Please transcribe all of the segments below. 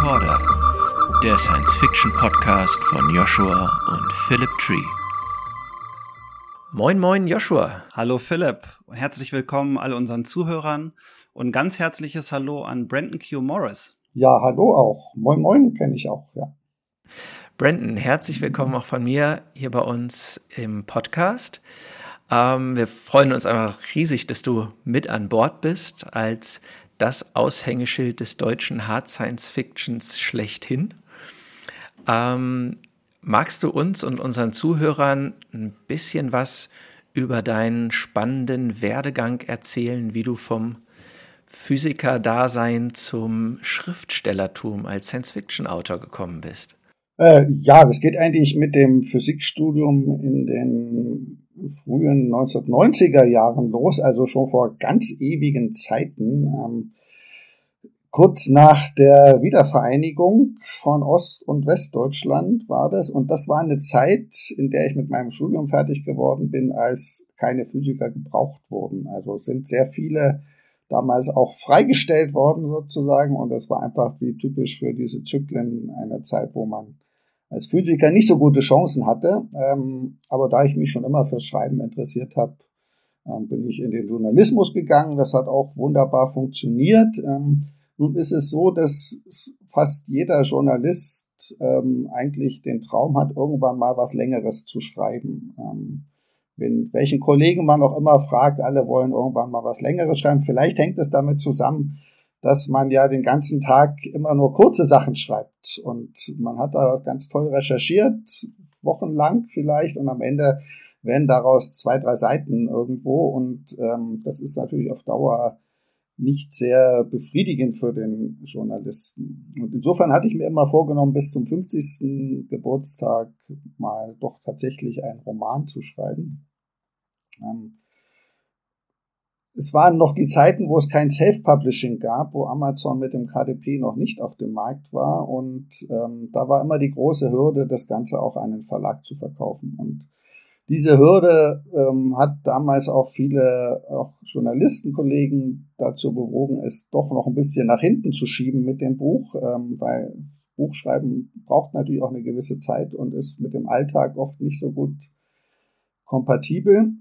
Recorder, der Science-Fiction-Podcast von Joshua und Philip Tree. Moin, moin, Joshua. Hallo, Philipp. Herzlich willkommen all unseren Zuhörern und ganz herzliches Hallo an Brandon Q. Morris. Ja, hallo auch. Moin, moin kenne ich auch, ja. Brandon, herzlich willkommen auch von mir hier bei uns im Podcast. Ähm, wir freuen uns einfach riesig, dass du mit an Bord bist als das Aushängeschild des deutschen Hard Science Fictions schlechthin. Ähm, magst du uns und unseren Zuhörern ein bisschen was über deinen spannenden Werdegang erzählen, wie du vom Physiker-Dasein zum Schriftstellertum als Science-Fiction-Autor gekommen bist? Äh, ja, das geht eigentlich mit dem Physikstudium in den frühen 1990er Jahren los, also schon vor ganz ewigen Zeiten. Ähm, kurz nach der Wiedervereinigung von Ost- und Westdeutschland war das. Und das war eine Zeit, in der ich mit meinem Studium fertig geworden bin, als keine Physiker gebraucht wurden. Also sind sehr viele damals auch freigestellt worden sozusagen. Und das war einfach wie typisch für diese Zyklen eine Zeit, wo man als Physiker nicht so gute Chancen hatte. Ähm, aber da ich mich schon immer fürs Schreiben interessiert habe, ähm, bin ich in den Journalismus gegangen. Das hat auch wunderbar funktioniert. Ähm, nun ist es so, dass fast jeder Journalist ähm, eigentlich den Traum hat, irgendwann mal was Längeres zu schreiben. Ähm, wenn, welchen Kollegen man auch immer fragt, alle wollen irgendwann mal was Längeres schreiben. Vielleicht hängt es damit zusammen, dass man ja den ganzen Tag immer nur kurze Sachen schreibt. Und man hat da ganz toll recherchiert, wochenlang vielleicht, und am Ende werden daraus zwei, drei Seiten irgendwo. Und ähm, das ist natürlich auf Dauer nicht sehr befriedigend für den Journalisten. Und insofern hatte ich mir immer vorgenommen, bis zum 50. Geburtstag mal doch tatsächlich einen Roman zu schreiben. Ähm, es waren noch die Zeiten, wo es kein Self-Publishing gab, wo Amazon mit dem KDP noch nicht auf dem Markt war. Und ähm, da war immer die große Hürde, das Ganze auch an einen Verlag zu verkaufen. Und diese Hürde ähm, hat damals auch viele auch Journalistenkollegen dazu bewogen, es doch noch ein bisschen nach hinten zu schieben mit dem Buch, ähm, weil Buchschreiben braucht natürlich auch eine gewisse Zeit und ist mit dem Alltag oft nicht so gut kompatibel.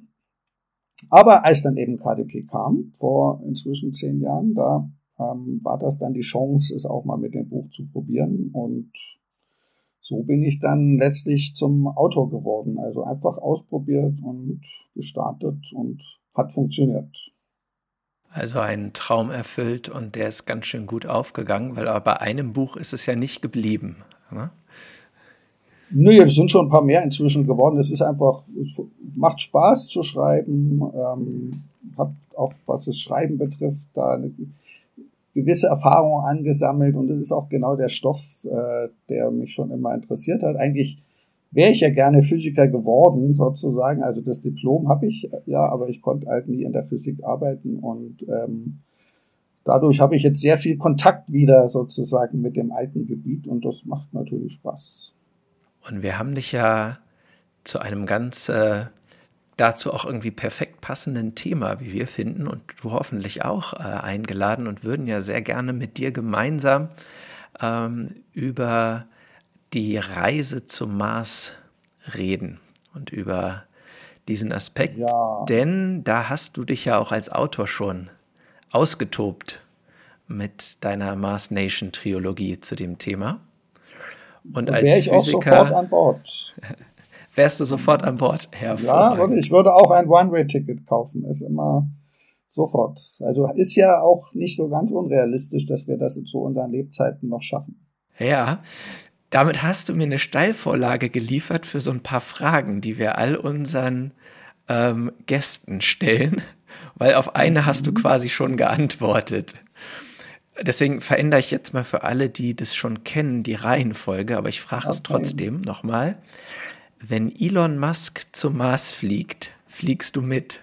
Aber als dann eben KDP kam, vor inzwischen zehn Jahren, da ähm, war das dann die Chance, es auch mal mit dem Buch zu probieren. Und so bin ich dann letztlich zum Autor geworden. Also einfach ausprobiert und gestartet und hat funktioniert. Also ein Traum erfüllt und der ist ganz schön gut aufgegangen, weil aber bei einem Buch ist es ja nicht geblieben. Ne? Nee, es sind schon ein paar mehr inzwischen geworden. Es ist einfach, es macht Spaß zu schreiben. Ähm, hab auch, was das Schreiben betrifft, da eine gewisse Erfahrung angesammelt und es ist auch genau der Stoff, äh, der mich schon immer interessiert hat. Eigentlich wäre ich ja gerne Physiker geworden, sozusagen. Also das Diplom habe ich ja, aber ich konnte halt nie in der Physik arbeiten und ähm, dadurch habe ich jetzt sehr viel Kontakt wieder sozusagen mit dem alten Gebiet und das macht natürlich Spaß. Und wir haben dich ja zu einem ganz äh, dazu auch irgendwie perfekt passenden Thema, wie wir finden, und du hoffentlich auch äh, eingeladen und würden ja sehr gerne mit dir gemeinsam ähm, über die Reise zum Mars reden und über diesen Aspekt. Ja. Denn da hast du dich ja auch als Autor schon ausgetobt mit deiner Mars Nation Trilogie zu dem Thema. Und als wäre ich Physiker, auch sofort an Bord. wärst du sofort an Bord, Herr Ja, würde, ich würde auch ein One-Way-Ticket kaufen. Ist immer sofort. Also ist ja auch nicht so ganz unrealistisch, dass wir das zu unseren Lebzeiten noch schaffen. Ja, damit hast du mir eine Steilvorlage geliefert für so ein paar Fragen, die wir all unseren ähm, Gästen stellen, weil auf eine hast du mhm. quasi schon geantwortet. Deswegen verändere ich jetzt mal für alle, die das schon kennen, die Reihenfolge, aber ich frage okay. es trotzdem nochmal. Wenn Elon Musk zum Mars fliegt, fliegst du mit?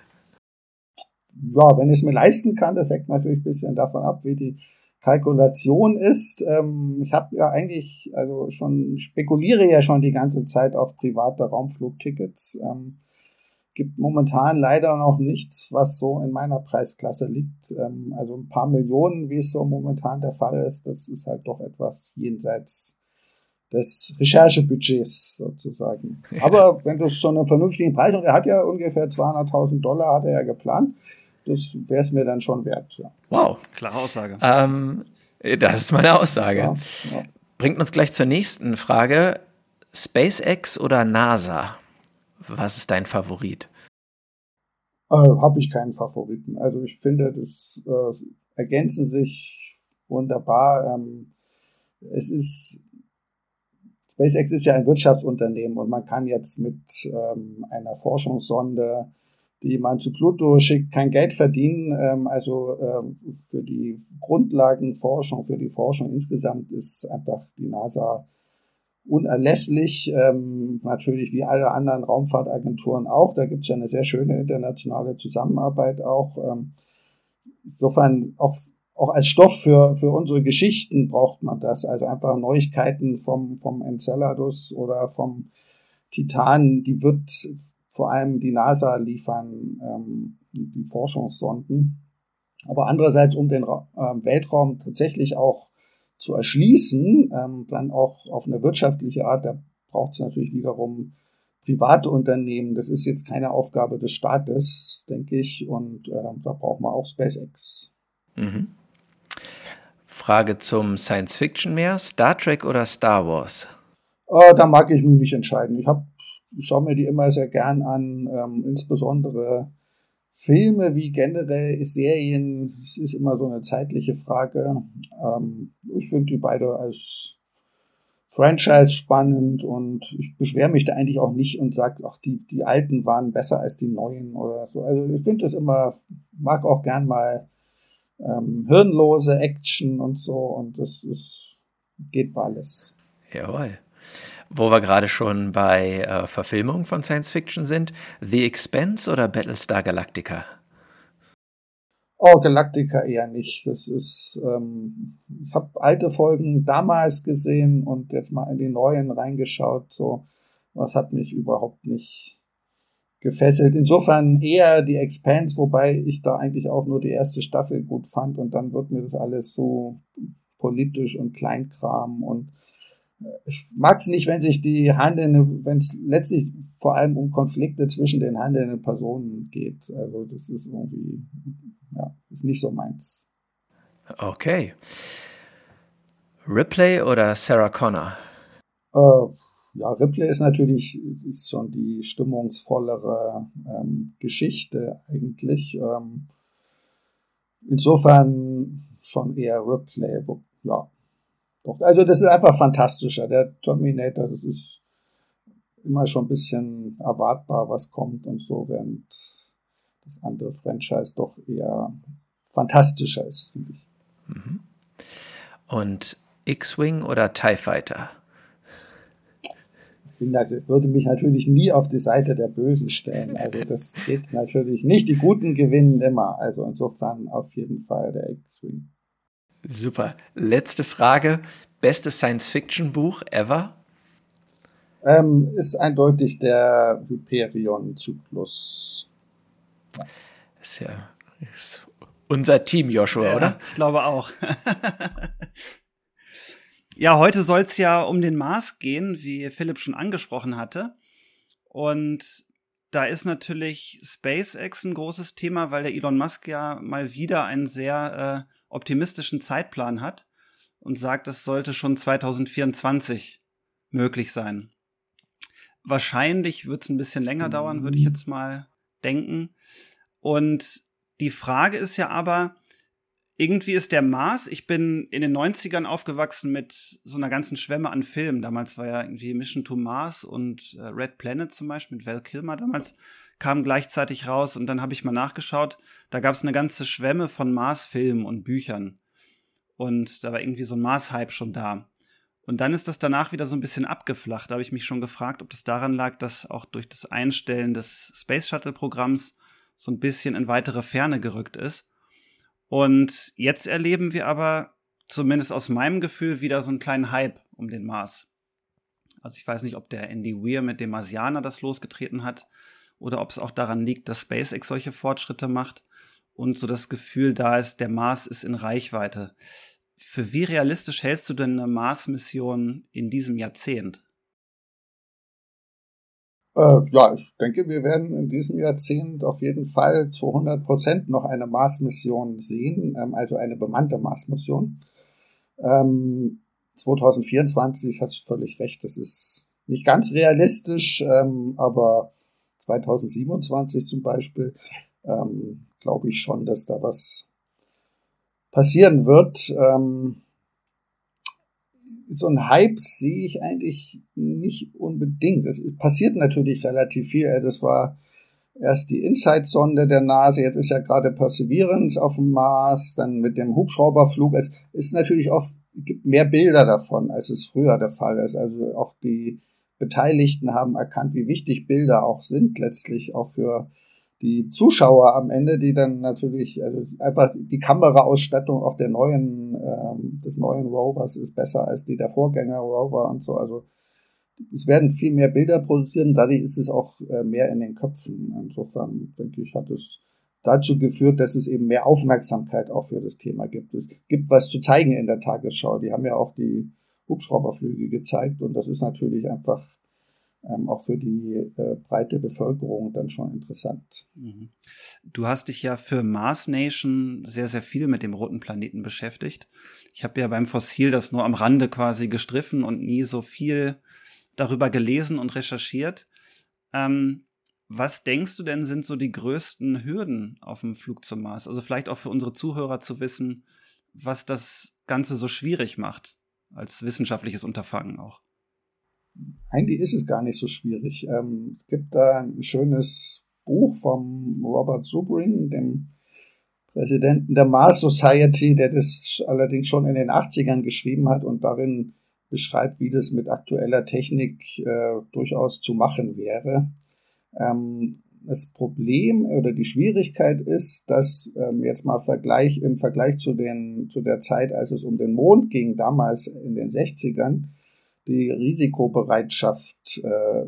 Ja, wenn ich es mir leisten kann, das hängt natürlich ein bisschen davon ab, wie die Kalkulation ist. Ähm, ich habe ja eigentlich, also schon spekuliere ja schon die ganze Zeit auf private Raumflugtickets. Ähm, gibt momentan leider noch nichts, was so in meiner Preisklasse liegt. Ähm, also ein paar Millionen, wie es so momentan der Fall ist, das ist halt doch etwas jenseits des Recherchebudgets sozusagen. Aber wenn du schon einen vernünftigen Preis, und er hat ja ungefähr 200.000 Dollar, hat er ja geplant, das wäre es mir dann schon wert. Ja. Wow. Klare Aussage. Ähm, das ist meine Aussage. Ja, ja. Bringt uns gleich zur nächsten Frage. SpaceX oder NASA? Was ist dein Favorit? Äh, Habe ich keinen Favoriten. Also ich finde, das äh, ergänzen sich wunderbar. Ähm, es ist SpaceX ist ja ein Wirtschaftsunternehmen und man kann jetzt mit ähm, einer Forschungssonde, die man zu Pluto schickt, kein Geld verdienen. Ähm, also ähm, für die Grundlagenforschung, für die Forschung insgesamt ist einfach die NASA unerlässlich. Ähm, natürlich wie alle anderen Raumfahrtagenturen auch. Da gibt es ja eine sehr schöne internationale Zusammenarbeit auch. Ähm, insofern auch auch als Stoff für, für unsere Geschichten braucht man das. Also einfach Neuigkeiten vom, vom Enceladus oder vom Titan, die wird vor allem die NASA liefern, ähm, die Forschungssonden. Aber andererseits, um den Ra äh, Weltraum tatsächlich auch zu erschließen, ähm, dann auch auf eine wirtschaftliche Art, da braucht es natürlich wiederum private Unternehmen. Das ist jetzt keine Aufgabe des Staates, denke ich. Und äh, da braucht man auch SpaceX. Mhm. Frage zum Science Fiction mehr. Star Trek oder Star Wars? Äh, da mag ich mich nicht entscheiden. Ich, hab, ich schaue mir die immer sehr gern an, ähm, insbesondere Filme wie generell Serien. Es ist immer so eine zeitliche Frage. Ähm, ich finde die beide als Franchise spannend und ich beschwere mich da eigentlich auch nicht und sage, ach, die, die alten waren besser als die neuen oder so. Also ich finde das immer, mag auch gern mal ähm, hirnlose Action und so und das ist, geht alles. Jawohl. Wo wir gerade schon bei äh, Verfilmungen von Science Fiction sind, The Expense oder Battlestar Galactica? Oh, Galactica eher nicht. Das ist, ähm, ich habe alte Folgen damals gesehen und jetzt mal in die neuen reingeschaut. So, was hat mich überhaupt nicht gefesselt. Insofern eher die Expanse, wobei ich da eigentlich auch nur die erste Staffel gut fand und dann wird mir das alles so politisch und Kleinkram und ich mag es nicht, wenn sich die handelnden, wenn es letztlich vor allem um Konflikte zwischen den handelnden Personen geht. Also das ist irgendwie, ja, ist nicht so meins. Okay. Ripley oder Sarah Connor? Äh, ja, Ripley ist natürlich ist schon die stimmungsvollere ähm, Geschichte eigentlich. Ähm, insofern schon eher Ripley. Ja, doch. Also das ist einfach fantastischer. Der Terminator, das ist immer schon ein bisschen erwartbar, was kommt und so, während das andere Franchise doch eher fantastischer ist, finde ich. Mhm. Und X-Wing oder TIE Fighter? bin, also, würde mich natürlich nie auf die Seite der Bösen stellen. Also das geht natürlich nicht. Die Guten gewinnen immer. Also insofern auf jeden Fall der X-Wing. Super. Letzte Frage. Bestes Science-Fiction-Buch ever? Ähm, ist eindeutig der Hyperion-Zyklus. Ja. Ist ja ist unser Team, Joshua, ja, oder? Ich glaube auch. Ja, heute soll es ja um den Mars gehen, wie Philipp schon angesprochen hatte. Und da ist natürlich SpaceX ein großes Thema, weil der Elon Musk ja mal wieder einen sehr äh, optimistischen Zeitplan hat und sagt, das sollte schon 2024 möglich sein. Wahrscheinlich wird es ein bisschen länger dauern, würde ich jetzt mal denken. Und die Frage ist ja aber, irgendwie ist der Mars, ich bin in den 90ern aufgewachsen mit so einer ganzen Schwemme an Filmen. Damals war ja irgendwie Mission to Mars und äh, Red Planet zum Beispiel mit Val Kilmer damals kam gleichzeitig raus und dann habe ich mal nachgeschaut. Da gab es eine ganze Schwemme von Mars-Filmen und Büchern. Und da war irgendwie so ein Mars-Hype schon da. Und dann ist das danach wieder so ein bisschen abgeflacht. Da habe ich mich schon gefragt, ob das daran lag, dass auch durch das Einstellen des Space Shuttle-Programms so ein bisschen in weitere Ferne gerückt ist. Und jetzt erleben wir aber, zumindest aus meinem Gefühl, wieder so einen kleinen Hype um den Mars. Also ich weiß nicht, ob der Andy Weir mit dem Marsianer das losgetreten hat oder ob es auch daran liegt, dass SpaceX solche Fortschritte macht und so das Gefühl da ist, der Mars ist in Reichweite. Für wie realistisch hältst du denn eine Mars-Mission in diesem Jahrzehnt? Äh, ja, ich denke, wir werden in diesem Jahrzehnt auf jeden Fall zu 100 Prozent noch eine Mars-Mission sehen, ähm, also eine bemannte Mars-Mission. Ähm, 2024 hast du völlig recht, das ist nicht ganz realistisch, ähm, aber 2027 zum Beispiel ähm, glaube ich schon, dass da was passieren wird. Ähm, so ein Hype sehe ich eigentlich nicht unbedingt. Es passiert natürlich relativ viel. Das war erst die Insight-Sonde der NASA, jetzt ist ja gerade Perseverance auf dem Mars, dann mit dem Hubschrauberflug. Es ist natürlich oft, gibt mehr Bilder davon, als es früher der Fall ist. Also auch die Beteiligten haben erkannt, wie wichtig Bilder auch sind, letztlich auch für die Zuschauer am Ende, die dann natürlich also einfach die Kameraausstattung auch der neuen ähm, des neuen Rovers ist besser als die der Vorgänger Rover und so. Also es werden viel mehr Bilder produziert und dadurch ist es auch äh, mehr in den Köpfen. Insofern denke ich, hat es dazu geführt, dass es eben mehr Aufmerksamkeit auch für das Thema gibt. Es gibt was zu zeigen in der Tagesschau. Die haben ja auch die Hubschrauberflüge gezeigt und das ist natürlich einfach ähm, auch für die äh, breite Bevölkerung dann schon interessant. Mhm. Du hast dich ja für Mars Nation sehr, sehr viel mit dem roten Planeten beschäftigt. Ich habe ja beim Fossil das nur am Rande quasi gestriffen und nie so viel darüber gelesen und recherchiert. Ähm, was denkst du denn sind so die größten Hürden auf dem Flug zum Mars? Also vielleicht auch für unsere Zuhörer zu wissen, was das Ganze so schwierig macht als wissenschaftliches Unterfangen auch eigentlich ist es gar nicht so schwierig. Ähm, es gibt da ein schönes Buch vom Robert Zubrin, dem Präsidenten der Mars Society, der das allerdings schon in den 80ern geschrieben hat und darin beschreibt, wie das mit aktueller Technik äh, durchaus zu machen wäre. Ähm, das Problem oder die Schwierigkeit ist, dass ähm, jetzt mal Vergleich im Vergleich zu den zu der Zeit, als es um den Mond ging, damals in den 60ern, die Risikobereitschaft äh,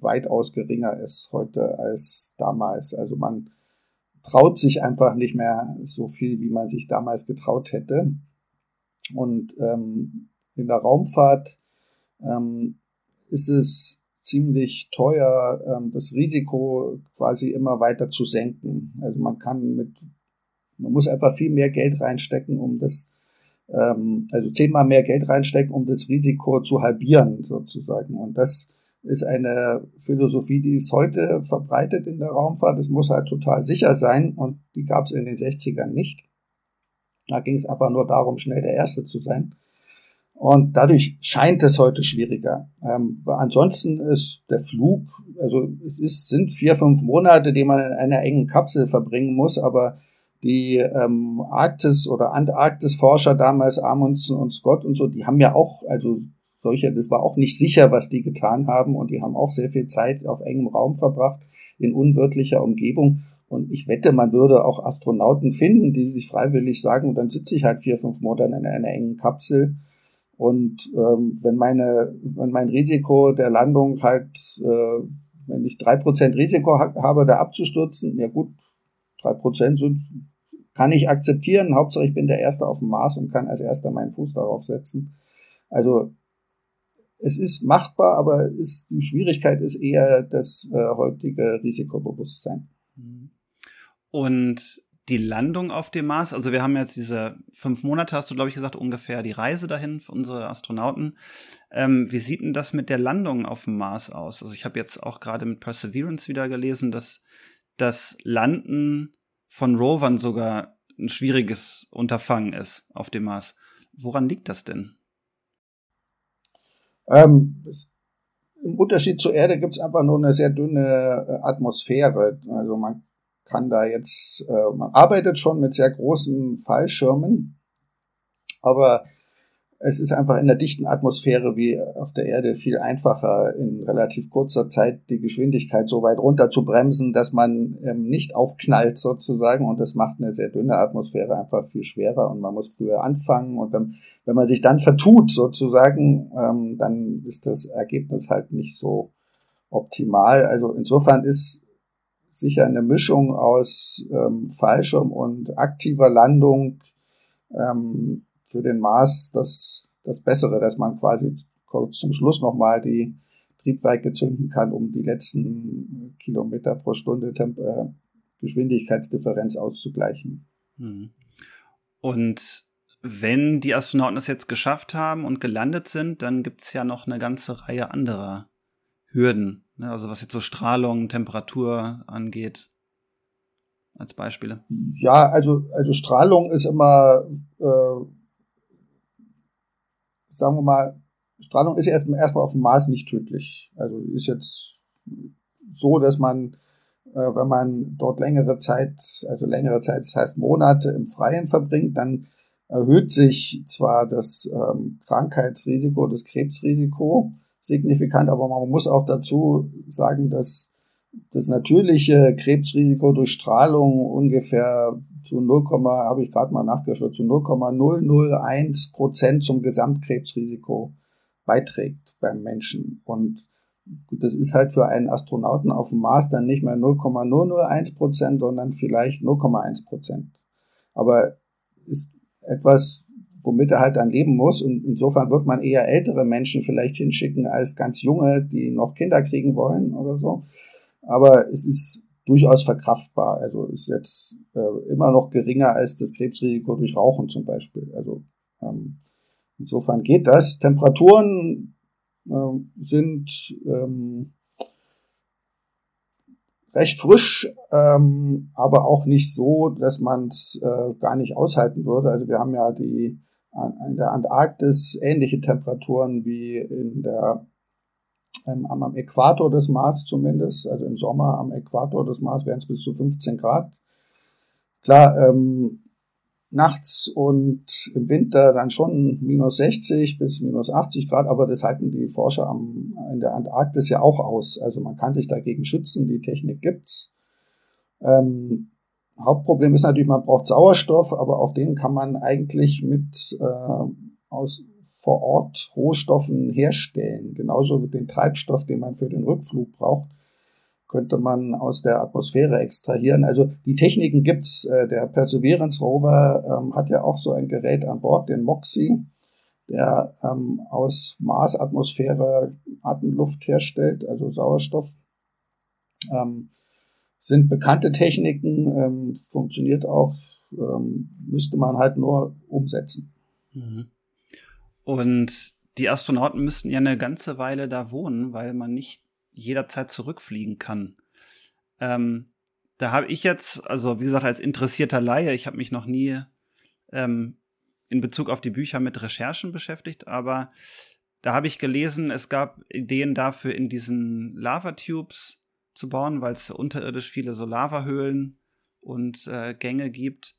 weitaus geringer ist heute als damals. Also man traut sich einfach nicht mehr so viel, wie man sich damals getraut hätte. Und ähm, in der Raumfahrt ähm, ist es ziemlich teuer, ähm, das Risiko quasi immer weiter zu senken. Also man kann mit, man muss einfach viel mehr Geld reinstecken, um das ähm, also zehnmal mehr Geld reinstecken, um das Risiko zu halbieren sozusagen. Und das ist eine Philosophie, die ist heute verbreitet in der Raumfahrt. Es muss halt total sicher sein und die gab es in den 60ern nicht. Da ging es einfach nur darum, schnell der Erste zu sein. Und dadurch scheint es heute schwieriger. Ähm, ansonsten ist der Flug, also es ist, sind vier, fünf Monate, die man in einer engen Kapsel verbringen muss, aber die ähm, Arktis- oder Antarktis-Forscher damals, Amundsen und Scott und so, die haben ja auch, also solche, das war auch nicht sicher, was die getan haben und die haben auch sehr viel Zeit auf engem Raum verbracht, in unwirtlicher Umgebung. Und ich wette, man würde auch Astronauten finden, die sich freiwillig sagen, und dann sitze ich halt vier, fünf Monate in einer engen Kapsel. Und ähm, wenn meine, wenn mein Risiko der Landung halt, äh, wenn ich drei Prozent Risiko ha habe, da abzustürzen, ja gut, drei Prozent sind, kann ich akzeptieren. Hauptsache ich bin der Erste auf dem Mars und kann als Erster meinen Fuß darauf setzen. Also es ist machbar, aber ist, die Schwierigkeit ist eher das äh, heutige Risikobewusstsein. Und die Landung auf dem Mars, also wir haben jetzt diese fünf Monate, hast du, glaube ich, gesagt, ungefähr die Reise dahin für unsere Astronauten. Ähm, wie sieht denn das mit der Landung auf dem Mars aus? Also ich habe jetzt auch gerade mit Perseverance wieder gelesen, dass das Landen von Rovern sogar ein schwieriges Unterfangen ist auf dem Mars. Woran liegt das denn? Ähm, es, Im Unterschied zur Erde gibt es einfach nur eine sehr dünne äh, Atmosphäre. Also man kann da jetzt, äh, man arbeitet schon mit sehr großen Fallschirmen, aber es ist einfach in der dichten Atmosphäre wie auf der Erde viel einfacher, in relativ kurzer Zeit die Geschwindigkeit so weit runter zu bremsen, dass man ähm, nicht aufknallt sozusagen. Und das macht eine sehr dünne Atmosphäre einfach viel schwerer und man muss früher anfangen. Und wenn, wenn man sich dann vertut sozusagen, ähm, dann ist das Ergebnis halt nicht so optimal. Also insofern ist sicher eine Mischung aus ähm, Fallschirm und aktiver Landung ähm, für den Mars das, das Bessere, dass man quasi zum Schluss nochmal die Triebwerke zünden kann, um die letzten Kilometer pro Stunde Temp äh, Geschwindigkeitsdifferenz auszugleichen. Hm. Und wenn die Astronauten das jetzt geschafft haben und gelandet sind, dann gibt es ja noch eine ganze Reihe anderer Hürden. Ne? Also was jetzt so Strahlung, Temperatur angeht. Als Beispiele. Ja, also, also Strahlung ist immer, äh, sagen wir mal, Strahlung ist erstmal erstmal auf dem Mars nicht tödlich. Also ist jetzt so, dass man, äh, wenn man dort längere Zeit, also längere Zeit, das heißt Monate im Freien verbringt, dann erhöht sich zwar das ähm, Krankheitsrisiko, das Krebsrisiko signifikant, aber man muss auch dazu sagen, dass das natürliche Krebsrisiko durch Strahlung ungefähr zu 0, habe ich gerade mal nachgeschaut, zu 0,001 Prozent zum Gesamtkrebsrisiko beiträgt beim Menschen. Und das ist halt für einen Astronauten auf dem Mars dann nicht mehr 0,001 Prozent, sondern vielleicht 0,1 Prozent. Aber ist etwas, womit er halt dann leben muss. Und insofern wird man eher ältere Menschen vielleicht hinschicken als ganz junge, die noch Kinder kriegen wollen oder so. Aber es ist durchaus verkraftbar. Also ist jetzt äh, immer noch geringer als das Krebsrisiko durch Rauchen zum Beispiel. Also ähm, insofern geht das. Temperaturen äh, sind ähm, recht frisch, ähm, aber auch nicht so, dass man es äh, gar nicht aushalten würde. Also wir haben ja die in der Antarktis ähnliche Temperaturen wie in der ähm, am Äquator des Mars zumindest. Also im Sommer am Äquator des Mars wären es bis zu 15 Grad. Klar, ähm, nachts und im Winter dann schon minus 60 bis minus 80 Grad, aber das halten die Forscher am, in der Antarktis ja auch aus. Also man kann sich dagegen schützen, die Technik gibt's. Ähm, Hauptproblem ist natürlich, man braucht Sauerstoff, aber auch den kann man eigentlich mit äh, aus vor Ort Rohstoffen herstellen. Genauso wie den Treibstoff, den man für den Rückflug braucht könnte man aus der Atmosphäre extrahieren. Also die Techniken gibt's. Äh, der Perseverance Rover ähm, hat ja auch so ein Gerät an Bord, den MOXIE, der ähm, aus Marsatmosphäre Atemluft herstellt, also Sauerstoff. Ähm, sind bekannte Techniken, ähm, funktioniert auch, ähm, müsste man halt nur umsetzen. Mhm. Und die Astronauten müssten ja eine ganze Weile da wohnen, weil man nicht jederzeit zurückfliegen kann. Ähm, da habe ich jetzt, also wie gesagt, als interessierter Laie, ich habe mich noch nie ähm, in Bezug auf die Bücher mit Recherchen beschäftigt, aber da habe ich gelesen, es gab Ideen dafür, in diesen Lava-Tubes zu bauen, weil es unterirdisch viele so Lavahöhlen und äh, Gänge gibt.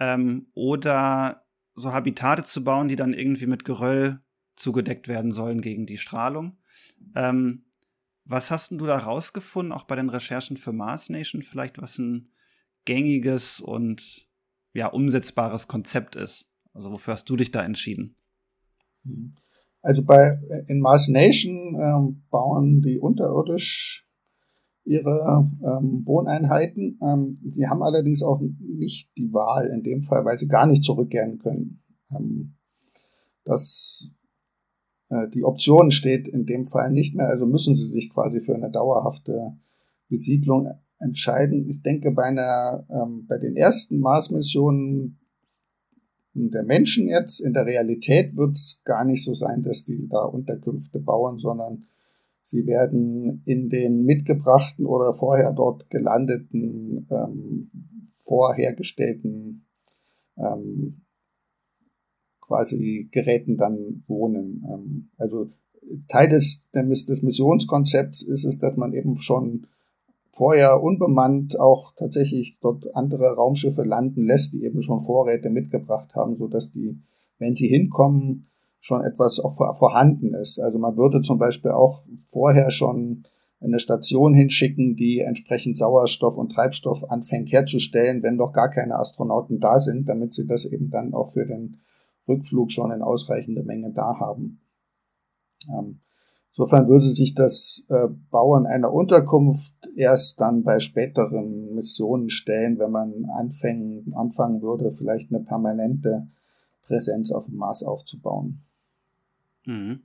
Ähm, oder so Habitate zu bauen, die dann irgendwie mit Geröll zugedeckt werden sollen gegen die Strahlung. Ähm, was hast du da rausgefunden, auch bei den Recherchen für Mars Nation, vielleicht was ein gängiges und ja, umsetzbares Konzept ist? Also wofür hast du dich da entschieden? Also bei in Mars Nation ähm, bauen die unterirdisch ihre ähm, Wohneinheiten. Ähm, sie haben allerdings auch nicht die Wahl in dem Fall, weil sie gar nicht zurückkehren können. Ähm, das äh, die Option steht in dem Fall nicht mehr, also müssen sie sich quasi für eine dauerhafte Besiedlung entscheiden. Ich denke, bei einer, ähm, bei den ersten Mars-Missionen der Menschen jetzt in der Realität wird es gar nicht so sein, dass die da Unterkünfte bauen, sondern sie werden in den mitgebrachten oder vorher dort gelandeten, ähm, vorhergestellten ähm, quasi Geräten dann wohnen. Ähm, also Teil des, des Missionskonzepts ist es, dass man eben schon vorher unbemannt auch tatsächlich dort andere Raumschiffe landen lässt, die eben schon Vorräte mitgebracht haben, so dass die, wenn sie hinkommen, schon etwas auch vorhanden ist. Also man würde zum Beispiel auch vorher schon eine Station hinschicken, die entsprechend Sauerstoff und Treibstoff anfängt herzustellen, wenn doch gar keine Astronauten da sind, damit sie das eben dann auch für den Rückflug schon in ausreichender Menge da haben. Ähm, Insofern würde sich das äh, Bauen einer Unterkunft erst dann bei späteren Missionen stellen, wenn man anfangen, anfangen würde, vielleicht eine permanente Präsenz auf dem Mars aufzubauen. Mhm.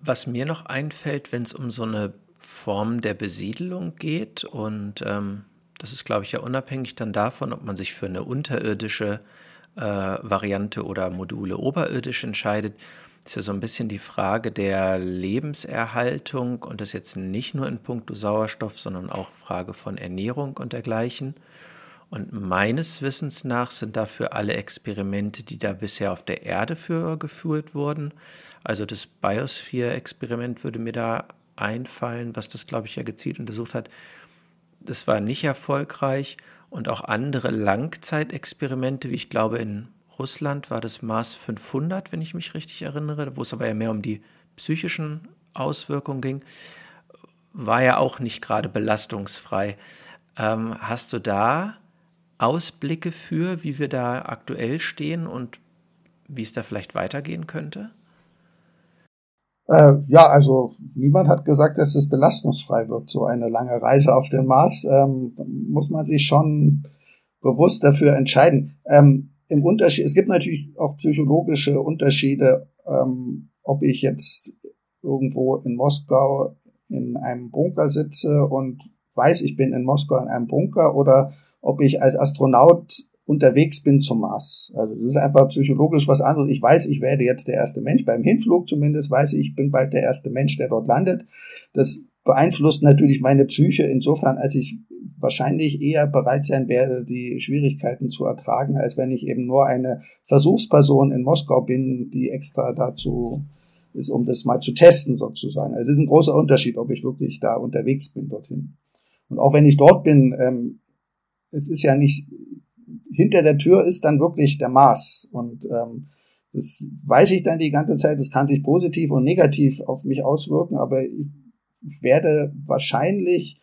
Was mir noch einfällt, wenn es um so eine Form der Besiedelung geht, und ähm, das ist, glaube ich, ja unabhängig dann davon, ob man sich für eine unterirdische äh, Variante oder Module oberirdisch entscheidet, ist ja so ein bisschen die Frage der Lebenserhaltung und das jetzt nicht nur in puncto Sauerstoff, sondern auch Frage von Ernährung und dergleichen. Und meines Wissens nach sind dafür alle Experimente, die da bisher auf der Erde für geführt wurden. Also das Biosphere-Experiment würde mir da einfallen, was das, glaube ich, ja gezielt untersucht hat. Das war nicht erfolgreich und auch andere Langzeitexperimente, wie ich glaube in Russland war das Mars 500, wenn ich mich richtig erinnere, wo es aber ja mehr um die psychischen Auswirkungen ging, war ja auch nicht gerade belastungsfrei. Ähm, hast du da Ausblicke für, wie wir da aktuell stehen und wie es da vielleicht weitergehen könnte? Äh, ja, also niemand hat gesagt, dass es belastungsfrei wird, so eine lange Reise auf den Mars. Ähm, muss man sich schon bewusst dafür entscheiden. Ähm, Im Unterschied, es gibt natürlich auch psychologische Unterschiede, ähm, ob ich jetzt irgendwo in Moskau in einem Bunker sitze und weiß, ich bin in Moskau in einem Bunker oder ob ich als Astronaut unterwegs bin zum Mars. Also das ist einfach psychologisch was anderes. Ich weiß, ich werde jetzt der erste Mensch, beim Hinflug zumindest weiß ich, ich bin bald der erste Mensch, der dort landet. Das beeinflusst natürlich meine Psyche insofern, als ich wahrscheinlich eher bereit sein werde, die Schwierigkeiten zu ertragen, als wenn ich eben nur eine Versuchsperson in Moskau bin, die extra dazu ist, um das mal zu testen sozusagen. Also es ist ein großer Unterschied, ob ich wirklich da unterwegs bin dorthin. Und auch wenn ich dort bin, ähm, es ist ja nicht, hinter der Tür ist dann wirklich der Mars. Und ähm, das weiß ich dann die ganze Zeit, das kann sich positiv und negativ auf mich auswirken, aber ich, werde wahrscheinlich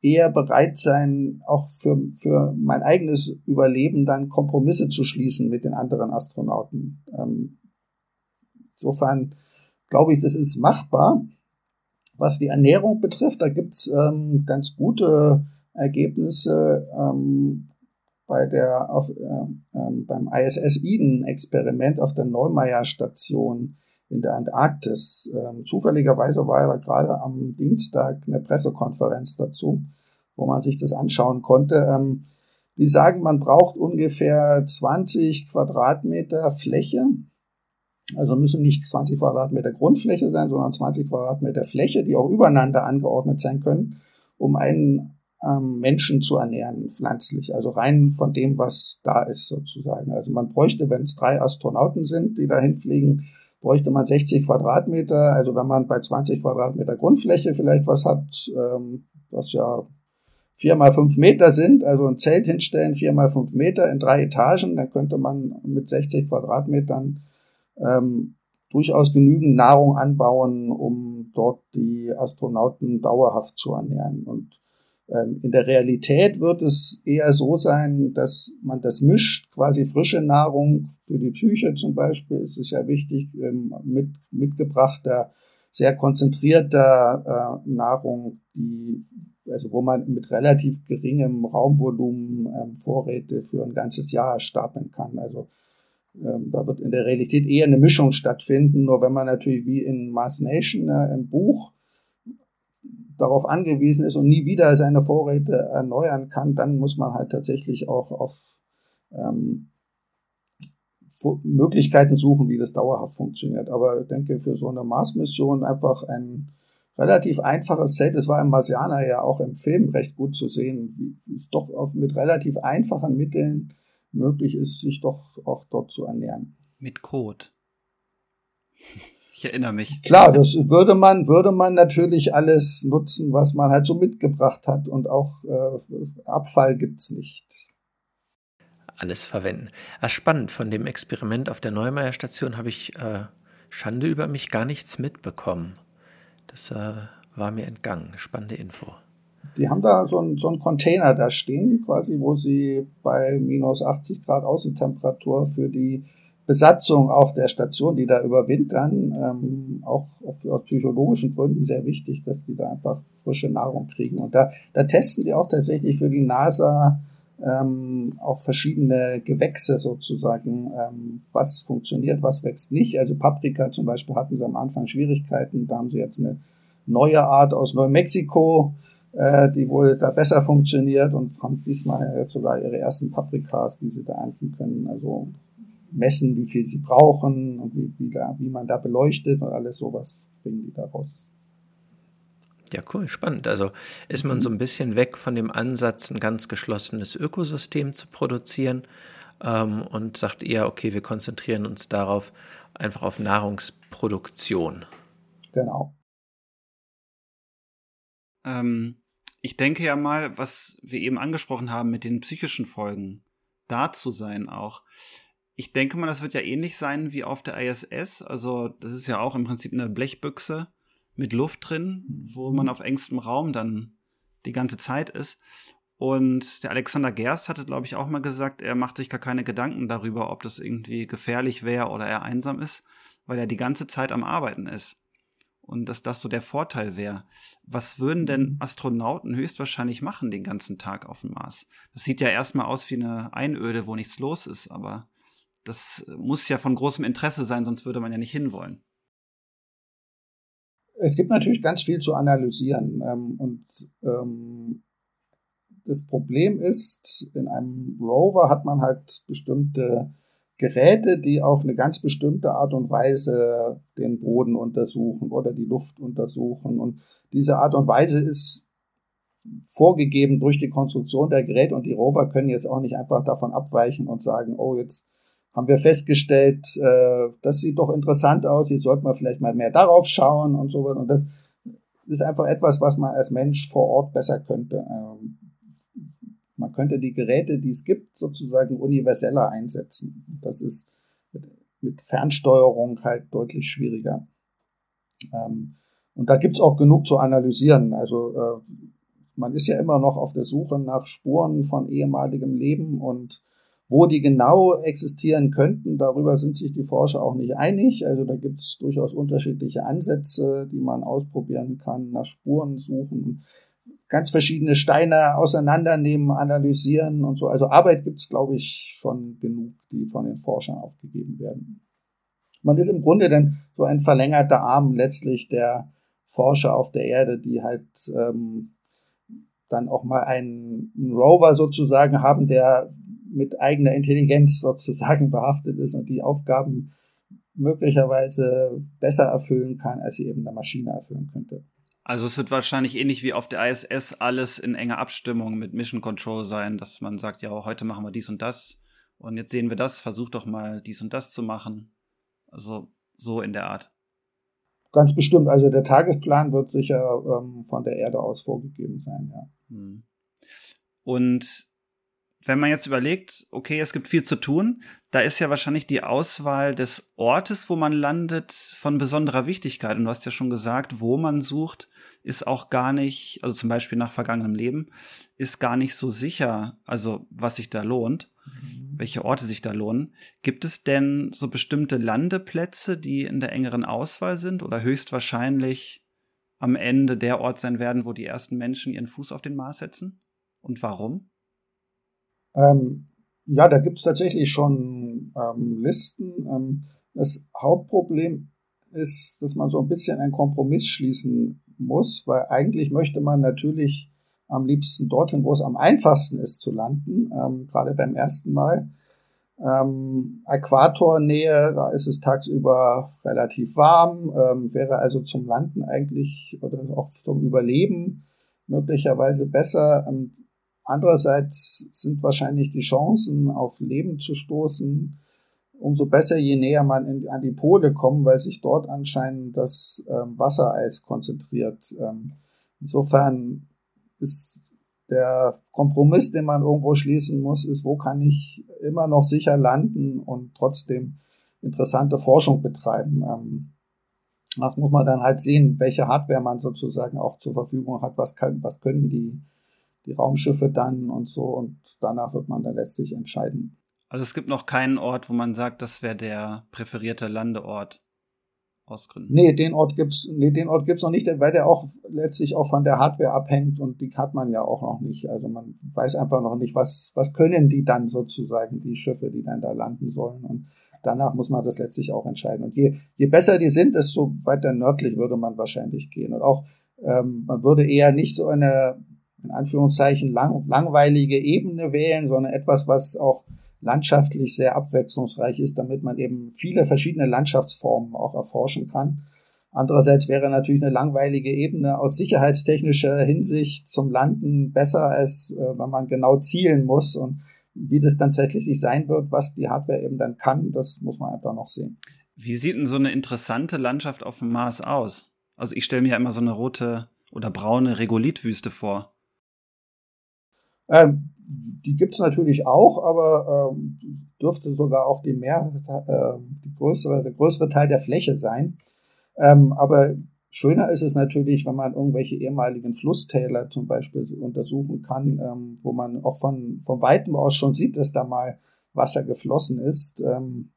eher bereit sein, auch für, für mein eigenes Überleben dann Kompromisse zu schließen mit den anderen Astronauten. Ähm, insofern glaube ich, das ist machbar. Was die Ernährung betrifft, da gibt's ähm, ganz gute Ergebnisse ähm, bei der auf, äh, äh, beim ISS Eden Experiment auf der Neumeier Station in der Antarktis. Ähm, zufälligerweise war ja gerade am Dienstag eine Pressekonferenz dazu, wo man sich das anschauen konnte. Ähm, die sagen, man braucht ungefähr 20 Quadratmeter Fläche. Also müssen nicht 20 Quadratmeter Grundfläche sein, sondern 20 Quadratmeter Fläche, die auch übereinander angeordnet sein können, um einen ähm, Menschen zu ernähren, pflanzlich, also rein von dem, was da ist sozusagen. Also man bräuchte, wenn es drei Astronauten sind, die dahin fliegen, bräuchte man 60 Quadratmeter. Also wenn man bei 20 Quadratmeter Grundfläche vielleicht was hat, ähm, was ja vier mal fünf Meter sind, also ein Zelt hinstellen, vier mal fünf Meter in drei Etagen, dann könnte man mit 60 Quadratmetern ähm, durchaus genügend Nahrung anbauen, um dort die Astronauten dauerhaft zu ernähren. Und in der Realität wird es eher so sein, dass man das mischt, quasi frische Nahrung für die Psyche zum Beispiel, ist es ja wichtig, ähm, mit, mitgebrachter, sehr konzentrierter äh, Nahrung, die, also wo man mit relativ geringem Raumvolumen ähm, Vorräte für ein ganzes Jahr stapeln kann. Also ähm, da wird in der Realität eher eine Mischung stattfinden, nur wenn man natürlich wie in Mars Nation äh, im Buch darauf angewiesen ist und nie wieder seine Vorräte erneuern kann, dann muss man halt tatsächlich auch auf ähm, Möglichkeiten suchen, wie das dauerhaft funktioniert. Aber ich denke, für so eine Mars-Mission einfach ein relativ einfaches Set. Es war im Marsianer ja auch im Film recht gut zu sehen, wie es doch mit relativ einfachen Mitteln möglich ist, sich doch auch dort zu ernähren. Mit Code. Ich erinnere mich. Klar, das würde man, würde man natürlich alles nutzen, was man halt so mitgebracht hat und auch äh, Abfall gibt's nicht. Alles verwenden. Ah, spannend, von dem Experiment auf der Neumeier Station habe ich äh, Schande über mich gar nichts mitbekommen. Das äh, war mir entgangen. Spannende Info. Die haben da so einen so Container da stehen, quasi, wo sie bei minus 80 Grad Außentemperatur für die Besatzung auch der Station, die da überwintern, ähm, auch aus psychologischen Gründen sehr wichtig, dass die da einfach frische Nahrung kriegen. Und da, da testen die auch tatsächlich für die NASA ähm, auch verschiedene Gewächse sozusagen, ähm, was funktioniert, was wächst nicht. Also Paprika zum Beispiel hatten sie am Anfang Schwierigkeiten, da haben sie jetzt eine neue Art aus Neumexiko, äh, die wohl da besser funktioniert und haben diesmal sogar ihre ersten Paprikas, die sie da ernten können. Also messen, wie viel sie brauchen und wie, wie, da, wie man da beleuchtet und alles sowas bringen die daraus. Ja, cool, spannend. Also ist man so ein bisschen weg von dem Ansatz, ein ganz geschlossenes Ökosystem zu produzieren ähm, und sagt eher, okay, wir konzentrieren uns darauf, einfach auf Nahrungsproduktion. Genau. Ähm, ich denke ja mal, was wir eben angesprochen haben mit den psychischen Folgen, da zu sein auch. Ich denke mal, das wird ja ähnlich sein wie auf der ISS. Also, das ist ja auch im Prinzip eine Blechbüchse mit Luft drin, wo man auf engstem Raum dann die ganze Zeit ist. Und der Alexander Gerst hatte, glaube ich, auch mal gesagt, er macht sich gar keine Gedanken darüber, ob das irgendwie gefährlich wäre oder er einsam ist, weil er die ganze Zeit am Arbeiten ist. Und dass das so der Vorteil wäre. Was würden denn Astronauten höchstwahrscheinlich machen den ganzen Tag auf dem Mars? Das sieht ja erstmal aus wie eine Einöde, wo nichts los ist, aber das muss ja von großem Interesse sein, sonst würde man ja nicht hinwollen. Es gibt natürlich ganz viel zu analysieren. Ähm, und ähm, das Problem ist, in einem Rover hat man halt bestimmte Geräte, die auf eine ganz bestimmte Art und Weise den Boden untersuchen oder die Luft untersuchen. Und diese Art und Weise ist vorgegeben durch die Konstruktion der Geräte und die Rover können jetzt auch nicht einfach davon abweichen und sagen, oh, jetzt haben wir festgestellt, äh, das sieht doch interessant aus, jetzt sollten wir vielleicht mal mehr darauf schauen und so. Und das ist einfach etwas, was man als Mensch vor Ort besser könnte. Ähm, man könnte die Geräte, die es gibt, sozusagen universeller einsetzen. Das ist mit, mit Fernsteuerung halt deutlich schwieriger. Ähm, und da gibt's auch genug zu analysieren. Also äh, man ist ja immer noch auf der Suche nach Spuren von ehemaligem Leben und wo die genau existieren könnten, darüber sind sich die Forscher auch nicht einig. Also da gibt es durchaus unterschiedliche Ansätze, die man ausprobieren kann, nach Spuren suchen, ganz verschiedene Steine auseinandernehmen, analysieren und so. Also Arbeit gibt es, glaube ich, schon genug, die von den Forschern aufgegeben werden. Man ist im Grunde dann so ein verlängerter Arm letztlich der Forscher auf der Erde, die halt ähm, dann auch mal einen, einen Rover sozusagen haben, der mit eigener Intelligenz sozusagen behaftet ist und die Aufgaben möglicherweise besser erfüllen kann, als sie eben der Maschine erfüllen könnte. Also es wird wahrscheinlich ähnlich wie auf der ISS alles in enger Abstimmung mit Mission Control sein, dass man sagt, ja, heute machen wir dies und das und jetzt sehen wir das, versuch doch mal dies und das zu machen. Also so in der Art. Ganz bestimmt. Also der Tagesplan wird sicher ähm, von der Erde aus vorgegeben sein, ja. Hm. Und wenn man jetzt überlegt, okay, es gibt viel zu tun, da ist ja wahrscheinlich die Auswahl des Ortes, wo man landet, von besonderer Wichtigkeit. Und du hast ja schon gesagt, wo man sucht, ist auch gar nicht, also zum Beispiel nach vergangenem Leben, ist gar nicht so sicher, also was sich da lohnt, mhm. welche Orte sich da lohnen. Gibt es denn so bestimmte Landeplätze, die in der engeren Auswahl sind oder höchstwahrscheinlich am Ende der Ort sein werden, wo die ersten Menschen ihren Fuß auf den Mars setzen? Und warum? Ähm, ja, da gibt's tatsächlich schon ähm, Listen. Ähm, das Hauptproblem ist, dass man so ein bisschen einen Kompromiss schließen muss, weil eigentlich möchte man natürlich am liebsten dorthin, wo es am einfachsten ist zu landen, ähm, gerade beim ersten Mal. Ähm, Äquatornähe, da ist es tagsüber relativ warm, ähm, wäre also zum Landen eigentlich oder auch zum Überleben möglicherweise besser. Ähm, Andererseits sind wahrscheinlich die Chancen, auf Leben zu stoßen, umso besser, je näher man in, an die Pole kommt, weil sich dort anscheinend das ähm, Wassereis konzentriert. Ähm, insofern ist der Kompromiss, den man irgendwo schließen muss, ist, wo kann ich immer noch sicher landen und trotzdem interessante Forschung betreiben. Ähm, das muss man dann halt sehen, welche Hardware man sozusagen auch zur Verfügung hat, was, kann, was können die die Raumschiffe dann und so und danach wird man dann letztlich entscheiden. Also es gibt noch keinen Ort, wo man sagt, das wäre der präferierte Landeort aus Gründen. Nee, den Ort gibt's, nee, den Ort gibt's noch nicht, weil der auch letztlich auch von der Hardware abhängt und die hat man ja auch noch nicht. Also man weiß einfach noch nicht, was, was können die dann sozusagen, die Schiffe, die dann da landen sollen. Und danach muss man das letztlich auch entscheiden. Und je, je besser die sind, desto weiter nördlich würde man wahrscheinlich gehen. Und auch, ähm, man würde eher nicht so eine, in Anführungszeichen, lang, langweilige Ebene wählen, sondern etwas, was auch landschaftlich sehr abwechslungsreich ist, damit man eben viele verschiedene Landschaftsformen auch erforschen kann. Andererseits wäre natürlich eine langweilige Ebene aus sicherheitstechnischer Hinsicht zum Landen besser, als äh, wenn man genau zielen muss. Und wie das dann tatsächlich sein wird, was die Hardware eben dann kann, das muss man einfach noch sehen. Wie sieht denn so eine interessante Landschaft auf dem Mars aus? Also ich stelle mir ja immer so eine rote oder braune Regolithwüste vor. Ähm, die gibt's natürlich auch, aber ähm, dürfte sogar auch die mehr, äh, die größere, der größere Teil der Fläche sein. Ähm, aber schöner ist es natürlich, wenn man irgendwelche ehemaligen Flusstäler zum Beispiel untersuchen kann, ähm, wo man auch von, von weitem aus schon sieht, dass da mal Wasser geflossen ist. Ähm,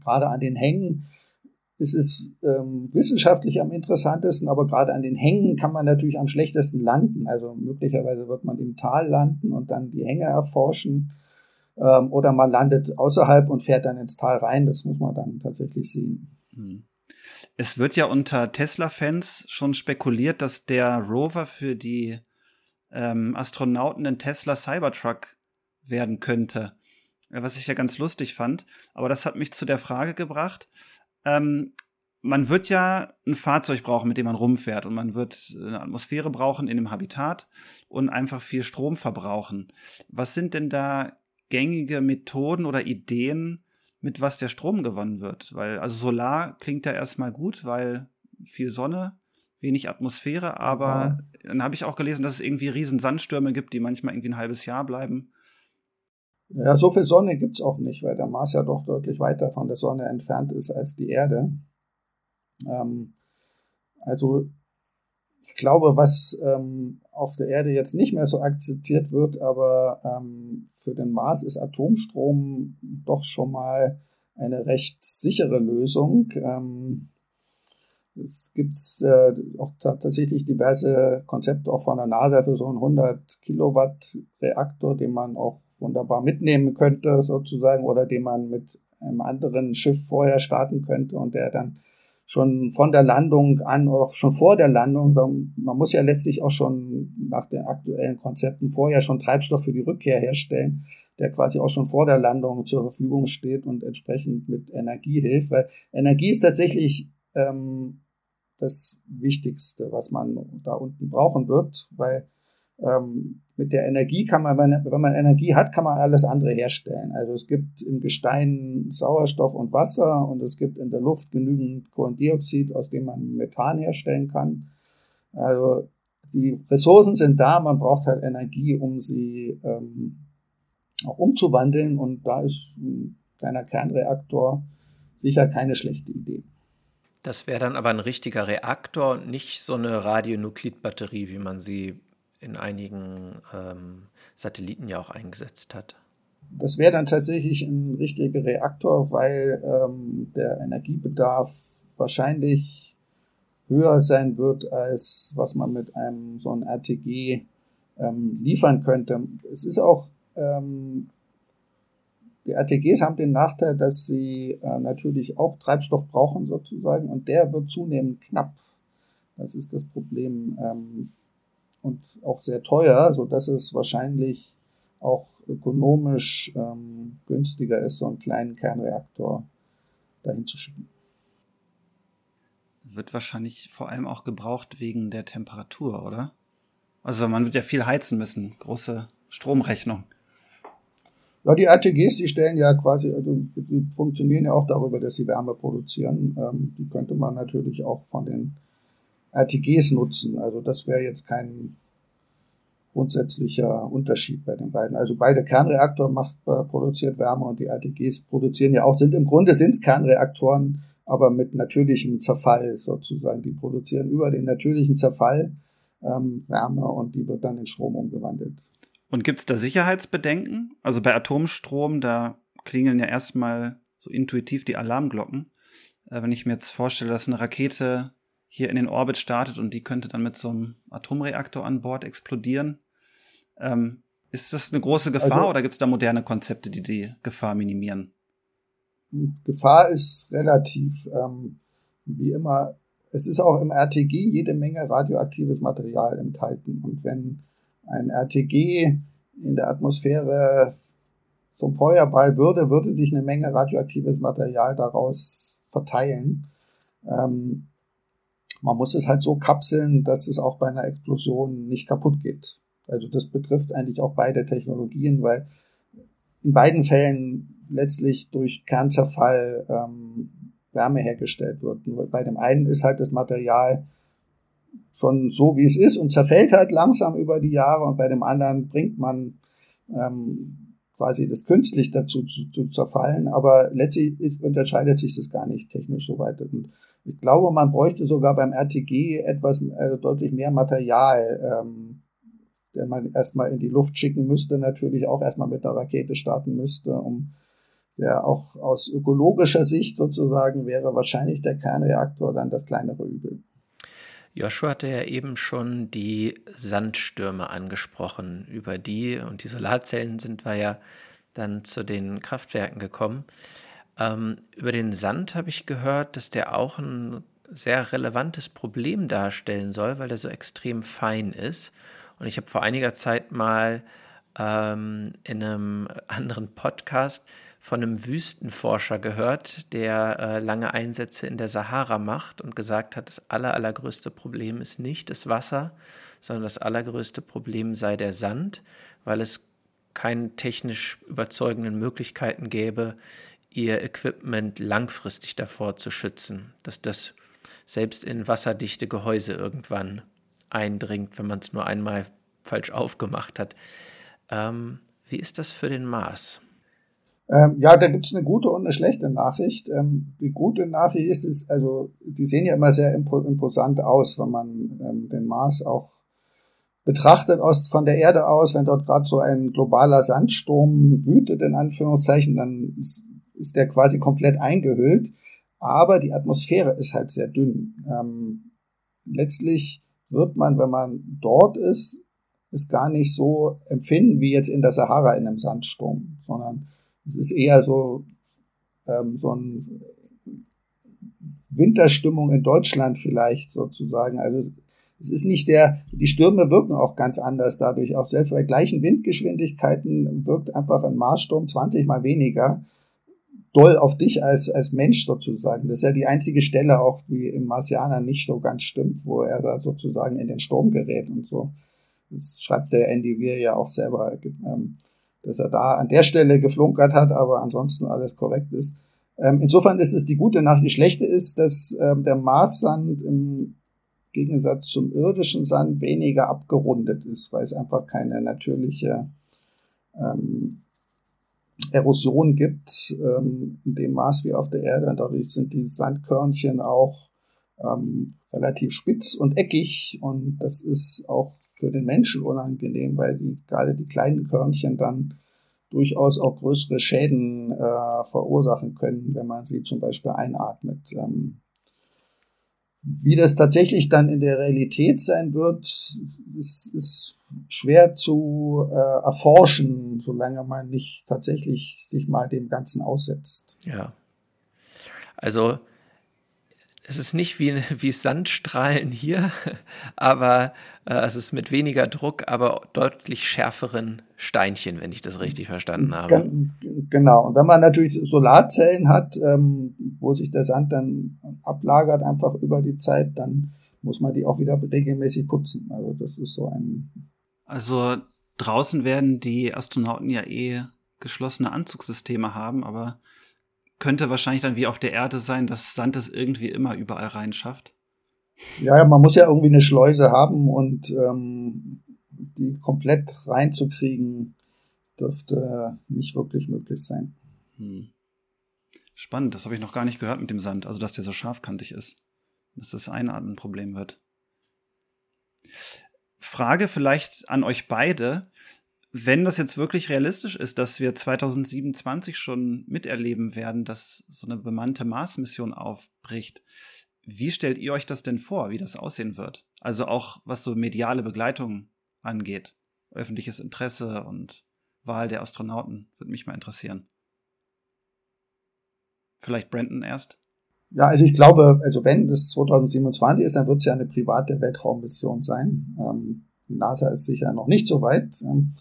gerade an den Hängen ist es ähm, wissenschaftlich am interessantesten, aber gerade an den Hängen kann man natürlich am schlechtesten landen. Also möglicherweise wird man im Tal landen und dann die Hänge erforschen. Ähm, oder man landet außerhalb und fährt dann ins Tal rein. Das muss man dann tatsächlich sehen. Hm. Es wird ja unter Tesla-Fans schon spekuliert, dass der Rover für die ähm, Astronauten ein Tesla Cybertruck werden könnte. Was ich ja ganz lustig fand. Aber das hat mich zu der Frage gebracht, ähm, man wird ja ein Fahrzeug brauchen, mit dem man rumfährt und man wird eine Atmosphäre brauchen in dem Habitat und einfach viel Strom verbrauchen. Was sind denn da gängige Methoden oder Ideen, mit was der Strom gewonnen wird? Weil, also Solar klingt ja erstmal gut, weil viel Sonne, wenig Atmosphäre, aber ja. dann habe ich auch gelesen, dass es irgendwie riesen Sandstürme gibt, die manchmal irgendwie ein halbes Jahr bleiben. Ja, so viel Sonne gibt's auch nicht, weil der Mars ja doch deutlich weiter von der Sonne entfernt ist als die Erde. Ähm, also ich glaube, was ähm, auf der Erde jetzt nicht mehr so akzeptiert wird, aber ähm, für den Mars ist Atomstrom doch schon mal eine recht sichere Lösung. Ähm, es gibt äh, auch tatsächlich diverse Konzepte auch von der NASA für so einen 100 Kilowatt Reaktor, den man auch wunderbar mitnehmen könnte, sozusagen, oder den man mit einem anderen Schiff vorher starten könnte und der dann schon von der Landung an oder schon vor der Landung, man muss ja letztlich auch schon nach den aktuellen Konzepten vorher schon Treibstoff für die Rückkehr herstellen, der quasi auch schon vor der Landung zur Verfügung steht und entsprechend mit Energie hilft, weil Energie ist tatsächlich ähm, das Wichtigste, was man da unten brauchen wird, weil ähm, mit der Energie kann man, wenn man Energie hat, kann man alles andere herstellen. Also es gibt im Gestein Sauerstoff und Wasser und es gibt in der Luft genügend Kohlendioxid, aus dem man Methan herstellen kann. Also die Ressourcen sind da, man braucht halt Energie, um sie ähm, auch umzuwandeln und da ist ein kleiner Kernreaktor sicher keine schlechte Idee. Das wäre dann aber ein richtiger Reaktor und nicht so eine Radionuklidbatterie, wie man sie in einigen ähm, Satelliten ja auch eingesetzt hat. Das wäre dann tatsächlich ein richtiger Reaktor, weil ähm, der Energiebedarf wahrscheinlich höher sein wird, als was man mit einem so einem RTG ähm, liefern könnte. Es ist auch, ähm, die RTGs haben den Nachteil, dass sie äh, natürlich auch Treibstoff brauchen sozusagen und der wird zunehmend knapp. Das ist das Problem. Ähm, und auch sehr teuer, so dass es wahrscheinlich auch ökonomisch ähm, günstiger ist, so einen kleinen Kernreaktor dahin zu schicken. Wird wahrscheinlich vor allem auch gebraucht wegen der Temperatur, oder? Also man wird ja viel heizen müssen, große Stromrechnung. Ja, die RTGs, die stellen ja quasi, also die funktionieren ja auch darüber, dass sie Wärme produzieren. Ähm, die könnte man natürlich auch von den RTGs nutzen. Also das wäre jetzt kein grundsätzlicher Unterschied bei den beiden. Also beide Kernreaktor macht, äh, produziert Wärme und die RTGs produzieren ja auch, sind im Grunde sind es Kernreaktoren, aber mit natürlichem Zerfall sozusagen. Die produzieren über den natürlichen Zerfall ähm, Wärme und die wird dann in Strom umgewandelt. Und gibt es da Sicherheitsbedenken? Also bei Atomstrom, da klingeln ja erstmal so intuitiv die Alarmglocken. Äh, wenn ich mir jetzt vorstelle, dass eine Rakete hier in den Orbit startet und die könnte dann mit so einem Atomreaktor an Bord explodieren. Ähm, ist das eine große Gefahr also, oder gibt es da moderne Konzepte, die die Gefahr minimieren? Gefahr ist relativ, ähm, wie immer, es ist auch im RTG jede Menge radioaktives Material enthalten. Und wenn ein RTG in der Atmosphäre zum Feuerball würde, würde sich eine Menge radioaktives Material daraus verteilen. Ähm, man muss es halt so kapseln, dass es auch bei einer Explosion nicht kaputt geht. Also das betrifft eigentlich auch beide Technologien, weil in beiden Fällen letztlich durch Kernzerfall ähm, Wärme hergestellt wird. Nur bei dem einen ist halt das Material schon so, wie es ist und zerfällt halt langsam über die Jahre und bei dem anderen bringt man ähm, quasi das künstlich dazu zu, zu zerfallen, aber letztlich ist, unterscheidet sich das gar nicht technisch so weit. Und ich glaube, man bräuchte sogar beim RTG etwas also deutlich mehr Material, ähm, den man erstmal in die Luft schicken müsste, natürlich auch erstmal mit einer Rakete starten müsste, um der auch aus ökologischer Sicht sozusagen wäre wahrscheinlich der Kernreaktor dann das kleinere Übel. Joshua hatte ja eben schon die Sandstürme angesprochen. Über die und die Solarzellen sind wir ja dann zu den Kraftwerken gekommen. Ähm, über den Sand habe ich gehört, dass der auch ein sehr relevantes Problem darstellen soll, weil er so extrem fein ist. Und ich habe vor einiger Zeit mal ähm, in einem anderen Podcast von einem Wüstenforscher gehört, der äh, lange Einsätze in der Sahara macht und gesagt hat, das aller, allergrößte Problem ist nicht das Wasser, sondern das allergrößte Problem sei der Sand, weil es keine technisch überzeugenden Möglichkeiten gäbe, ihr Equipment langfristig davor zu schützen, dass das selbst in wasserdichte Gehäuse irgendwann eindringt, wenn man es nur einmal falsch aufgemacht hat. Ähm, wie ist das für den Mars? Ähm, ja, da gibt's eine gute und eine schlechte Nachricht. Ähm, die gute Nachricht ist, ist, also die sehen ja immer sehr imposant aus, wenn man ähm, den Mars auch betrachtet aus, von der Erde aus, wenn dort gerade so ein globaler Sandsturm wütet, in Anführungszeichen, dann ist, ist der quasi komplett eingehüllt. Aber die Atmosphäre ist halt sehr dünn. Ähm, letztlich wird man, wenn man dort ist, es gar nicht so empfinden wie jetzt in der Sahara in einem Sandsturm, sondern es ist eher so, ähm, so ein Winterstimmung in Deutschland vielleicht sozusagen. Also es ist nicht der, die Stürme wirken auch ganz anders dadurch. Auch selbst bei gleichen Windgeschwindigkeiten wirkt einfach ein Marssturm 20 mal weniger doll auf dich als, als Mensch sozusagen. Das ist ja die einzige Stelle auch, wie im Marsianer nicht so ganz stimmt, wo er da sozusagen in den Sturm gerät und so. Das schreibt der Andy Weir ja auch selber. Ähm, dass er da an der Stelle geflunkert hat, aber ansonsten alles korrekt ist. Ähm, insofern ist es die gute Nachricht. Die schlechte ist, dass ähm, der Marssand im Gegensatz zum irdischen Sand weniger abgerundet ist, weil es einfach keine natürliche ähm, Erosion gibt ähm, in dem Maß wie auf der Erde. Und dadurch sind die Sandkörnchen auch ähm, relativ spitz und eckig und das ist auch für den Menschen unangenehm, weil die, gerade die kleinen Körnchen dann durchaus auch größere Schäden äh, verursachen können, wenn man sie zum Beispiel einatmet. Ähm, wie das tatsächlich dann in der Realität sein wird, ist, ist schwer zu äh, erforschen, solange man nicht tatsächlich sich mal dem Ganzen aussetzt. Ja. Also es ist nicht wie, wie Sandstrahlen hier, aber äh, es ist mit weniger Druck, aber deutlich schärferen Steinchen, wenn ich das richtig verstanden habe. Genau. Und wenn man natürlich Solarzellen hat, ähm, wo sich der Sand dann ablagert, einfach über die Zeit, dann muss man die auch wieder regelmäßig putzen. Also das ist so ein. Also draußen werden die Astronauten ja eh geschlossene Anzugssysteme haben, aber könnte wahrscheinlich dann wie auf der Erde sein, dass Sand es irgendwie immer überall reinschafft. Ja, man muss ja irgendwie eine Schleuse haben und ähm, die komplett reinzukriegen, dürfte nicht wirklich möglich sein. Hm. Spannend, das habe ich noch gar nicht gehört mit dem Sand, also dass der so scharfkantig ist, dass das Einatmen ein Problem wird. Frage vielleicht an euch beide. Wenn das jetzt wirklich realistisch ist, dass wir 2027 schon miterleben werden, dass so eine bemannte Mars-Mission aufbricht, wie stellt ihr euch das denn vor, wie das aussehen wird? Also auch was so mediale Begleitung angeht, öffentliches Interesse und Wahl der Astronauten, würde mich mal interessieren. Vielleicht Brandon erst? Ja, also ich glaube, also wenn das 2027 ist, dann wird es ja eine private Weltraummission sein. Ähm, die NASA ist sicher noch nicht so weit. Ähm,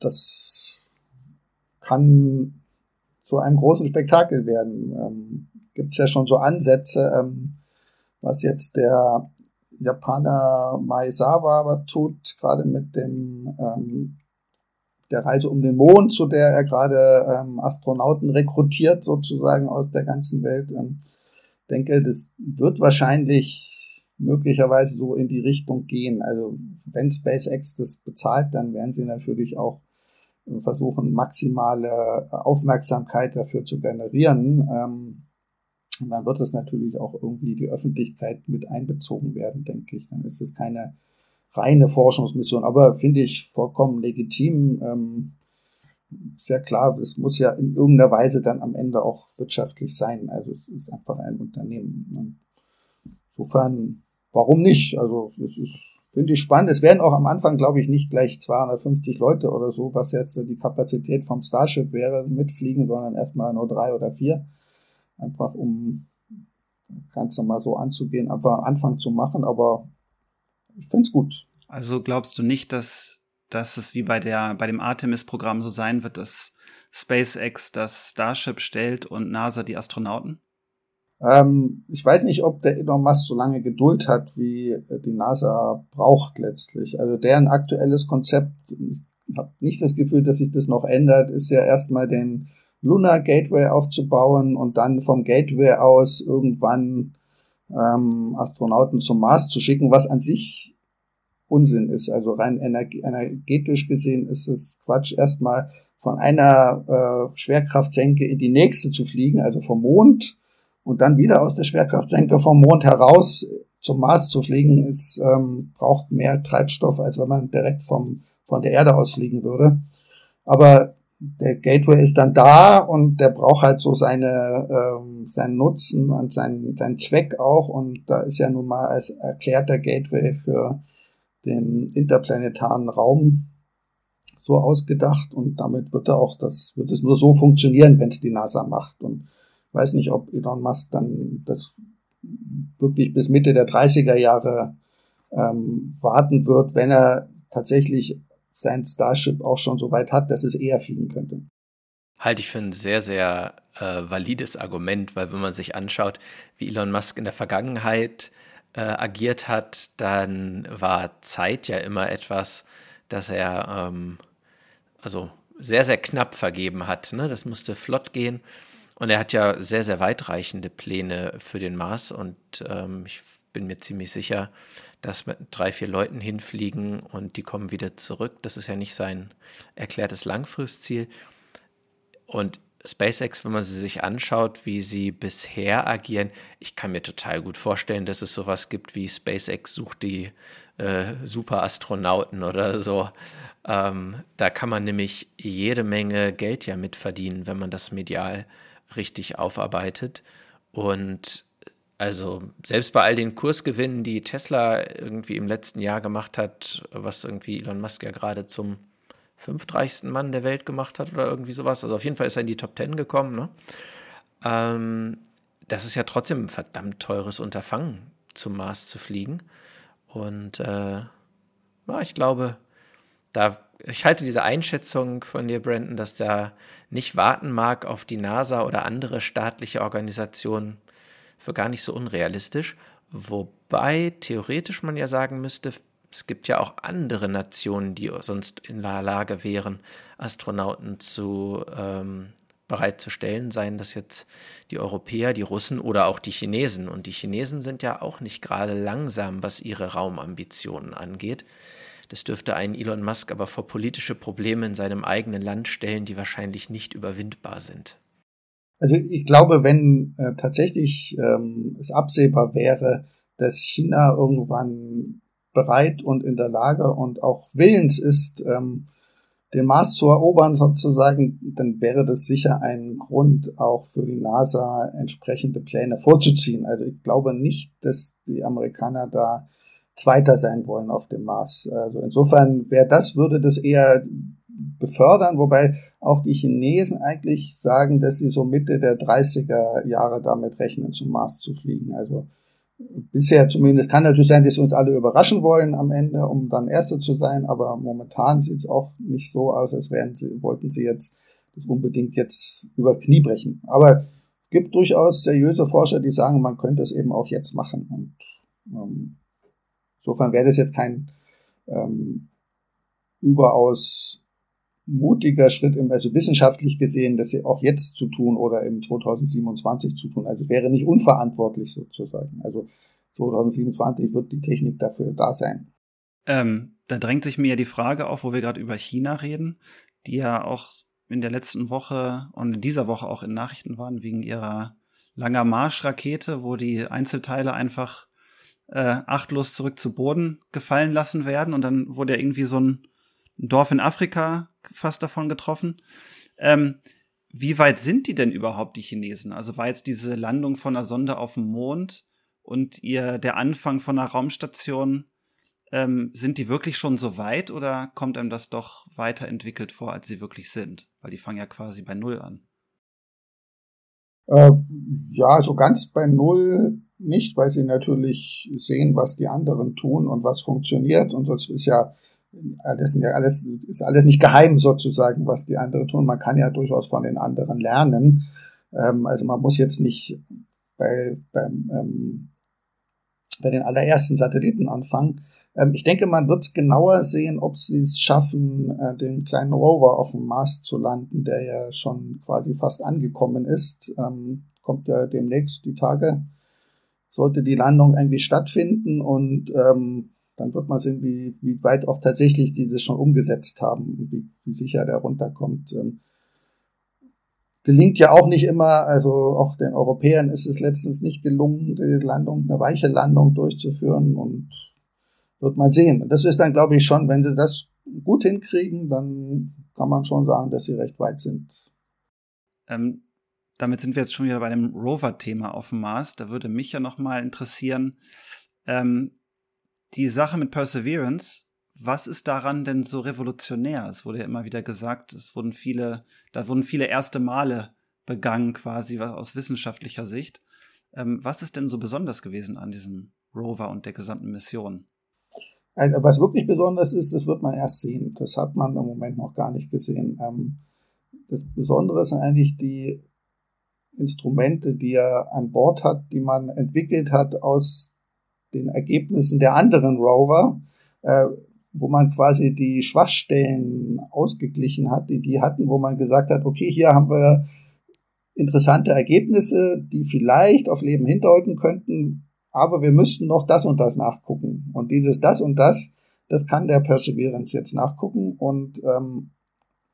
das kann zu einem großen Spektakel werden. Ähm, Gibt es ja schon so Ansätze, ähm, was jetzt der Japaner Maezawa tut, gerade mit dem ähm, der Reise um den Mond, zu der er gerade ähm, Astronauten rekrutiert, sozusagen aus der ganzen Welt. Ähm, denke, das wird wahrscheinlich möglicherweise so in die Richtung gehen. Also wenn SpaceX das bezahlt, dann werden sie natürlich auch äh, versuchen, maximale Aufmerksamkeit dafür zu generieren. Ähm, und dann wird es natürlich auch irgendwie die Öffentlichkeit mit einbezogen werden, denke ich. Dann ist es keine reine Forschungsmission, aber finde ich vollkommen legitim. Ähm, sehr klar, es muss ja in irgendeiner Weise dann am Ende auch wirtschaftlich sein. Also es ist einfach ein Unternehmen. Insofern, warum nicht? Also es ist, finde ich spannend. Es werden auch am Anfang, glaube ich, nicht gleich 250 Leute oder so, was jetzt die Kapazität vom Starship wäre, mitfliegen, sondern erstmal nur drei oder vier. Einfach um ganz normal so anzugehen, einfach Anfang zu machen, aber ich finde es gut. Also glaubst du nicht, dass, dass es wie bei, der, bei dem Artemis-Programm so sein wird, dass SpaceX das Starship stellt und NASA die Astronauten? Ähm, ich weiß nicht, ob der Elon Musk so lange Geduld hat, wie die NASA braucht letztlich. Also deren aktuelles Konzept, ich habe nicht das Gefühl, dass sich das noch ändert, ist ja erstmal den Lunar Gateway aufzubauen und dann vom Gateway aus irgendwann ähm, Astronauten zum Mars zu schicken, was an sich Unsinn ist. Also rein energetisch gesehen ist es Quatsch, erstmal von einer äh, Schwerkraftsenke in die nächste zu fliegen, also vom Mond, und dann wieder aus der Schwerkraftsenke vom Mond heraus zum Mars zu fliegen, ist, ähm, braucht mehr Treibstoff, als wenn man direkt vom, von der Erde aus fliegen würde. Aber der Gateway ist dann da und der braucht halt so seine, ähm, seinen Nutzen und seinen, seinen Zweck auch. Und da ist ja nun mal als erklärter Gateway für den interplanetaren Raum so ausgedacht und damit wird er auch, das wird es nur so funktionieren, wenn es die NASA macht. Und weiß nicht, ob Elon Musk dann das wirklich bis Mitte der 30er Jahre ähm, warten wird, wenn er tatsächlich sein Starship auch schon so weit hat, dass es eher fliegen könnte. Halte ich für ein sehr, sehr äh, valides Argument, weil wenn man sich anschaut, wie Elon Musk in der Vergangenheit äh, agiert hat, dann war Zeit ja immer etwas, das er ähm, also sehr, sehr knapp vergeben hat. Ne? Das musste flott gehen. Und er hat ja sehr, sehr weitreichende Pläne für den Mars und ähm, ich bin mir ziemlich sicher, dass mit drei, vier Leuten hinfliegen und die kommen wieder zurück. Das ist ja nicht sein erklärtes Langfristziel. Und SpaceX, wenn man sie sich anschaut, wie sie bisher agieren, ich kann mir total gut vorstellen, dass es sowas gibt wie SpaceX sucht die äh, Superastronauten oder so. Ähm, da kann man nämlich jede Menge Geld ja mit verdienen, wenn man das medial richtig aufarbeitet. Und also selbst bei all den Kursgewinnen, die Tesla irgendwie im letzten Jahr gemacht hat, was irgendwie Elon Musk ja gerade zum fünftreichsten Mann der Welt gemacht hat oder irgendwie sowas. Also auf jeden Fall ist er in die Top Ten gekommen. Ne? Ähm, das ist ja trotzdem ein verdammt teures Unterfangen, zum Mars zu fliegen. Und äh, ja, ich glaube, da ich halte diese Einschätzung von dir, Brandon, dass der nicht warten mag auf die NASA oder andere staatliche Organisationen für gar nicht so unrealistisch. Wobei theoretisch man ja sagen müsste, es gibt ja auch andere Nationen, die sonst in der Lage wären, Astronauten zu ähm, bereitzustellen, seien das jetzt die Europäer, die Russen oder auch die Chinesen. Und die Chinesen sind ja auch nicht gerade langsam, was ihre Raumambitionen angeht. Das dürfte einen Elon Musk aber vor politische Probleme in seinem eigenen Land stellen, die wahrscheinlich nicht überwindbar sind. Also ich glaube, wenn äh, tatsächlich ähm, es absehbar wäre, dass China irgendwann bereit und in der Lage und auch willens ist, ähm, den Mars zu erobern sozusagen, dann wäre das sicher ein Grund auch für die NASA entsprechende Pläne vorzuziehen. Also ich glaube nicht, dass die Amerikaner da Zweiter sein wollen auf dem Mars. Also insofern wäre das, würde das eher befördern, wobei auch die Chinesen eigentlich sagen, dass sie so Mitte der 30er Jahre damit rechnen, zum Mars zu fliegen. Also bisher zumindest kann natürlich sein, dass sie uns alle überraschen wollen am Ende, um dann Erste zu sein, aber momentan sieht es auch nicht so aus, als wären sie, wollten sie jetzt das unbedingt jetzt übers Knie brechen. Aber gibt durchaus seriöse Forscher, die sagen, man könnte es eben auch jetzt machen. Und ähm, insofern wäre das jetzt kein ähm, überaus mutiger Schritt, im, also wissenschaftlich gesehen, das auch jetzt zu tun oder im 2027 zu tun. Also es wäre nicht unverantwortlich sozusagen. Also 2027 wird die Technik dafür da sein. Ähm, da drängt sich mir ja die Frage auf, wo wir gerade über China reden, die ja auch in der letzten Woche und in dieser Woche auch in Nachrichten waren wegen ihrer langer Marschrakete, wo die Einzelteile einfach äh, achtlos zurück zu Boden gefallen lassen werden und dann wurde ja irgendwie so ein Dorf in Afrika fast davon getroffen. Ähm, wie weit sind die denn überhaupt, die Chinesen? Also war jetzt diese Landung von einer Sonde auf dem Mond und ihr der Anfang von einer Raumstation, ähm, sind die wirklich schon so weit oder kommt einem das doch weiterentwickelt vor, als sie wirklich sind? Weil die fangen ja quasi bei Null an. Äh, ja, so ganz bei Null nicht, weil sie natürlich sehen, was die anderen tun und was funktioniert. Und sonst ist ja alles, ja alles, ist alles nicht geheim sozusagen, was die anderen tun. Man kann ja durchaus von den anderen lernen. Ähm, also man muss jetzt nicht bei, beim, ähm, bei den allerersten Satelliten anfangen. Ähm, ich denke, man wird genauer sehen, ob sie es schaffen, äh, den kleinen Rover auf dem Mars zu landen, der ja schon quasi fast angekommen ist. Ähm, kommt ja demnächst die Tage, sollte die Landung eigentlich stattfinden und ähm, dann wird man sehen, wie, wie weit auch tatsächlich die das schon umgesetzt haben und wie, wie sicher der runterkommt. Ähm, gelingt ja auch nicht immer, also auch den Europäern ist es letztens nicht gelungen, die Landung, eine weiche Landung durchzuführen und wird man sehen. Das ist dann, glaube ich, schon, wenn sie das gut hinkriegen, dann kann man schon sagen, dass sie recht weit sind. Ähm, damit sind wir jetzt schon wieder bei dem Rover-Thema auf dem Mars. Da würde mich ja noch mal interessieren, ähm, die Sache mit Perseverance, was ist daran denn so revolutionär? Es wurde ja immer wieder gesagt, es wurden viele, da wurden viele erste Male begangen, quasi aus wissenschaftlicher Sicht. Ähm, was ist denn so besonders gewesen an diesem Rover und der gesamten Mission? Also, was wirklich besonders ist, das wird man erst sehen. Das hat man im Moment noch gar nicht gesehen. Ähm, das Besondere sind eigentlich die Instrumente, die er an Bord hat, die man entwickelt hat aus den Ergebnissen der anderen Rover, äh, wo man quasi die Schwachstellen ausgeglichen hat, die die hatten, wo man gesagt hat, okay, hier haben wir interessante Ergebnisse, die vielleicht auf Leben hindeuten könnten, aber wir müssten noch das und das nachgucken. Und dieses das und das, das kann der Perseverance jetzt nachgucken und ähm,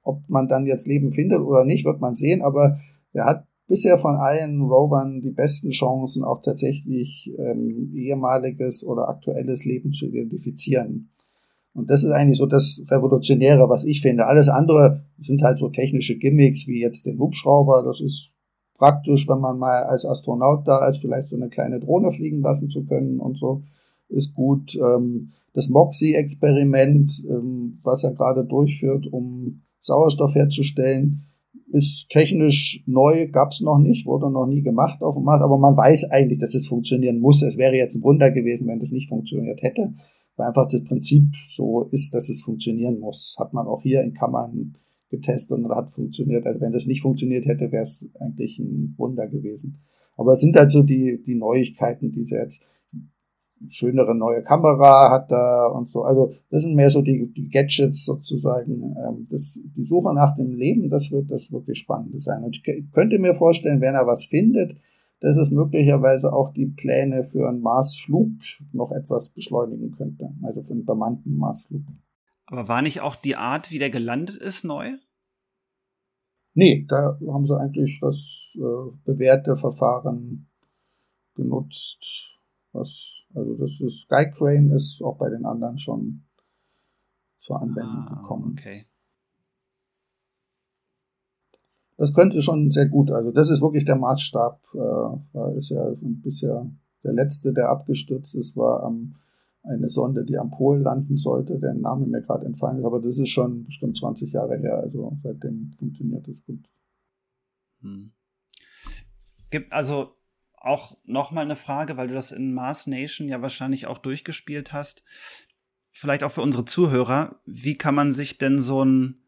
ob man dann jetzt Leben findet oder nicht, wird man sehen, aber er hat bisher von allen Rovern die besten Chancen, auch tatsächlich ähm, ehemaliges oder aktuelles Leben zu identifizieren. Und das ist eigentlich so das Revolutionäre, was ich finde. Alles andere sind halt so technische Gimmicks wie jetzt den Hubschrauber. Das ist praktisch, wenn man mal als Astronaut da ist, vielleicht so eine kleine Drohne fliegen lassen zu können und so ist gut. Ähm, das MOXIE-Experiment, ähm, was er gerade durchführt, um Sauerstoff herzustellen, ist technisch neu, gab's noch nicht, wurde noch nie gemacht auf dem Mars, aber man weiß eigentlich, dass es funktionieren muss. Es wäre jetzt ein Wunder gewesen, wenn das nicht funktioniert hätte, weil einfach das Prinzip so ist, dass es funktionieren muss. Hat man auch hier in Kammern getestet und hat funktioniert. Also wenn das nicht funktioniert hätte, wäre es eigentlich ein Wunder gewesen. Aber es sind halt so die, die Neuigkeiten, die sie jetzt schönere neue Kamera hat da und so. Also das sind mehr so die, die Gadgets sozusagen. Ähm, das, die Suche nach dem Leben, das wird das wirklich Spannende sein. Und ich könnte mir vorstellen, wenn er was findet, dass es möglicherweise auch die Pläne für einen Marsflug noch etwas beschleunigen könnte. Also für einen bemannten Marsflug. Aber war nicht auch die Art, wie der gelandet ist, neu? Nee, da haben sie eigentlich das äh, bewährte Verfahren genutzt Was, also das ist Sky Crane ist auch bei den anderen schon zur Anwendung ah, gekommen. Okay. Das könnte schon sehr gut. Also das ist wirklich der Maßstab. Äh, da ist ja bisher der letzte, der abgestürzt ist, war am eine Sonde, die am Pol landen sollte, deren Name mir gerade entfallen ist, aber das ist schon bestimmt 20 Jahre her, also seitdem funktioniert das gut. Hm. Gibt also auch nochmal eine Frage, weil du das in Mars Nation ja wahrscheinlich auch durchgespielt hast. Vielleicht auch für unsere Zuhörer. Wie kann man sich denn so einen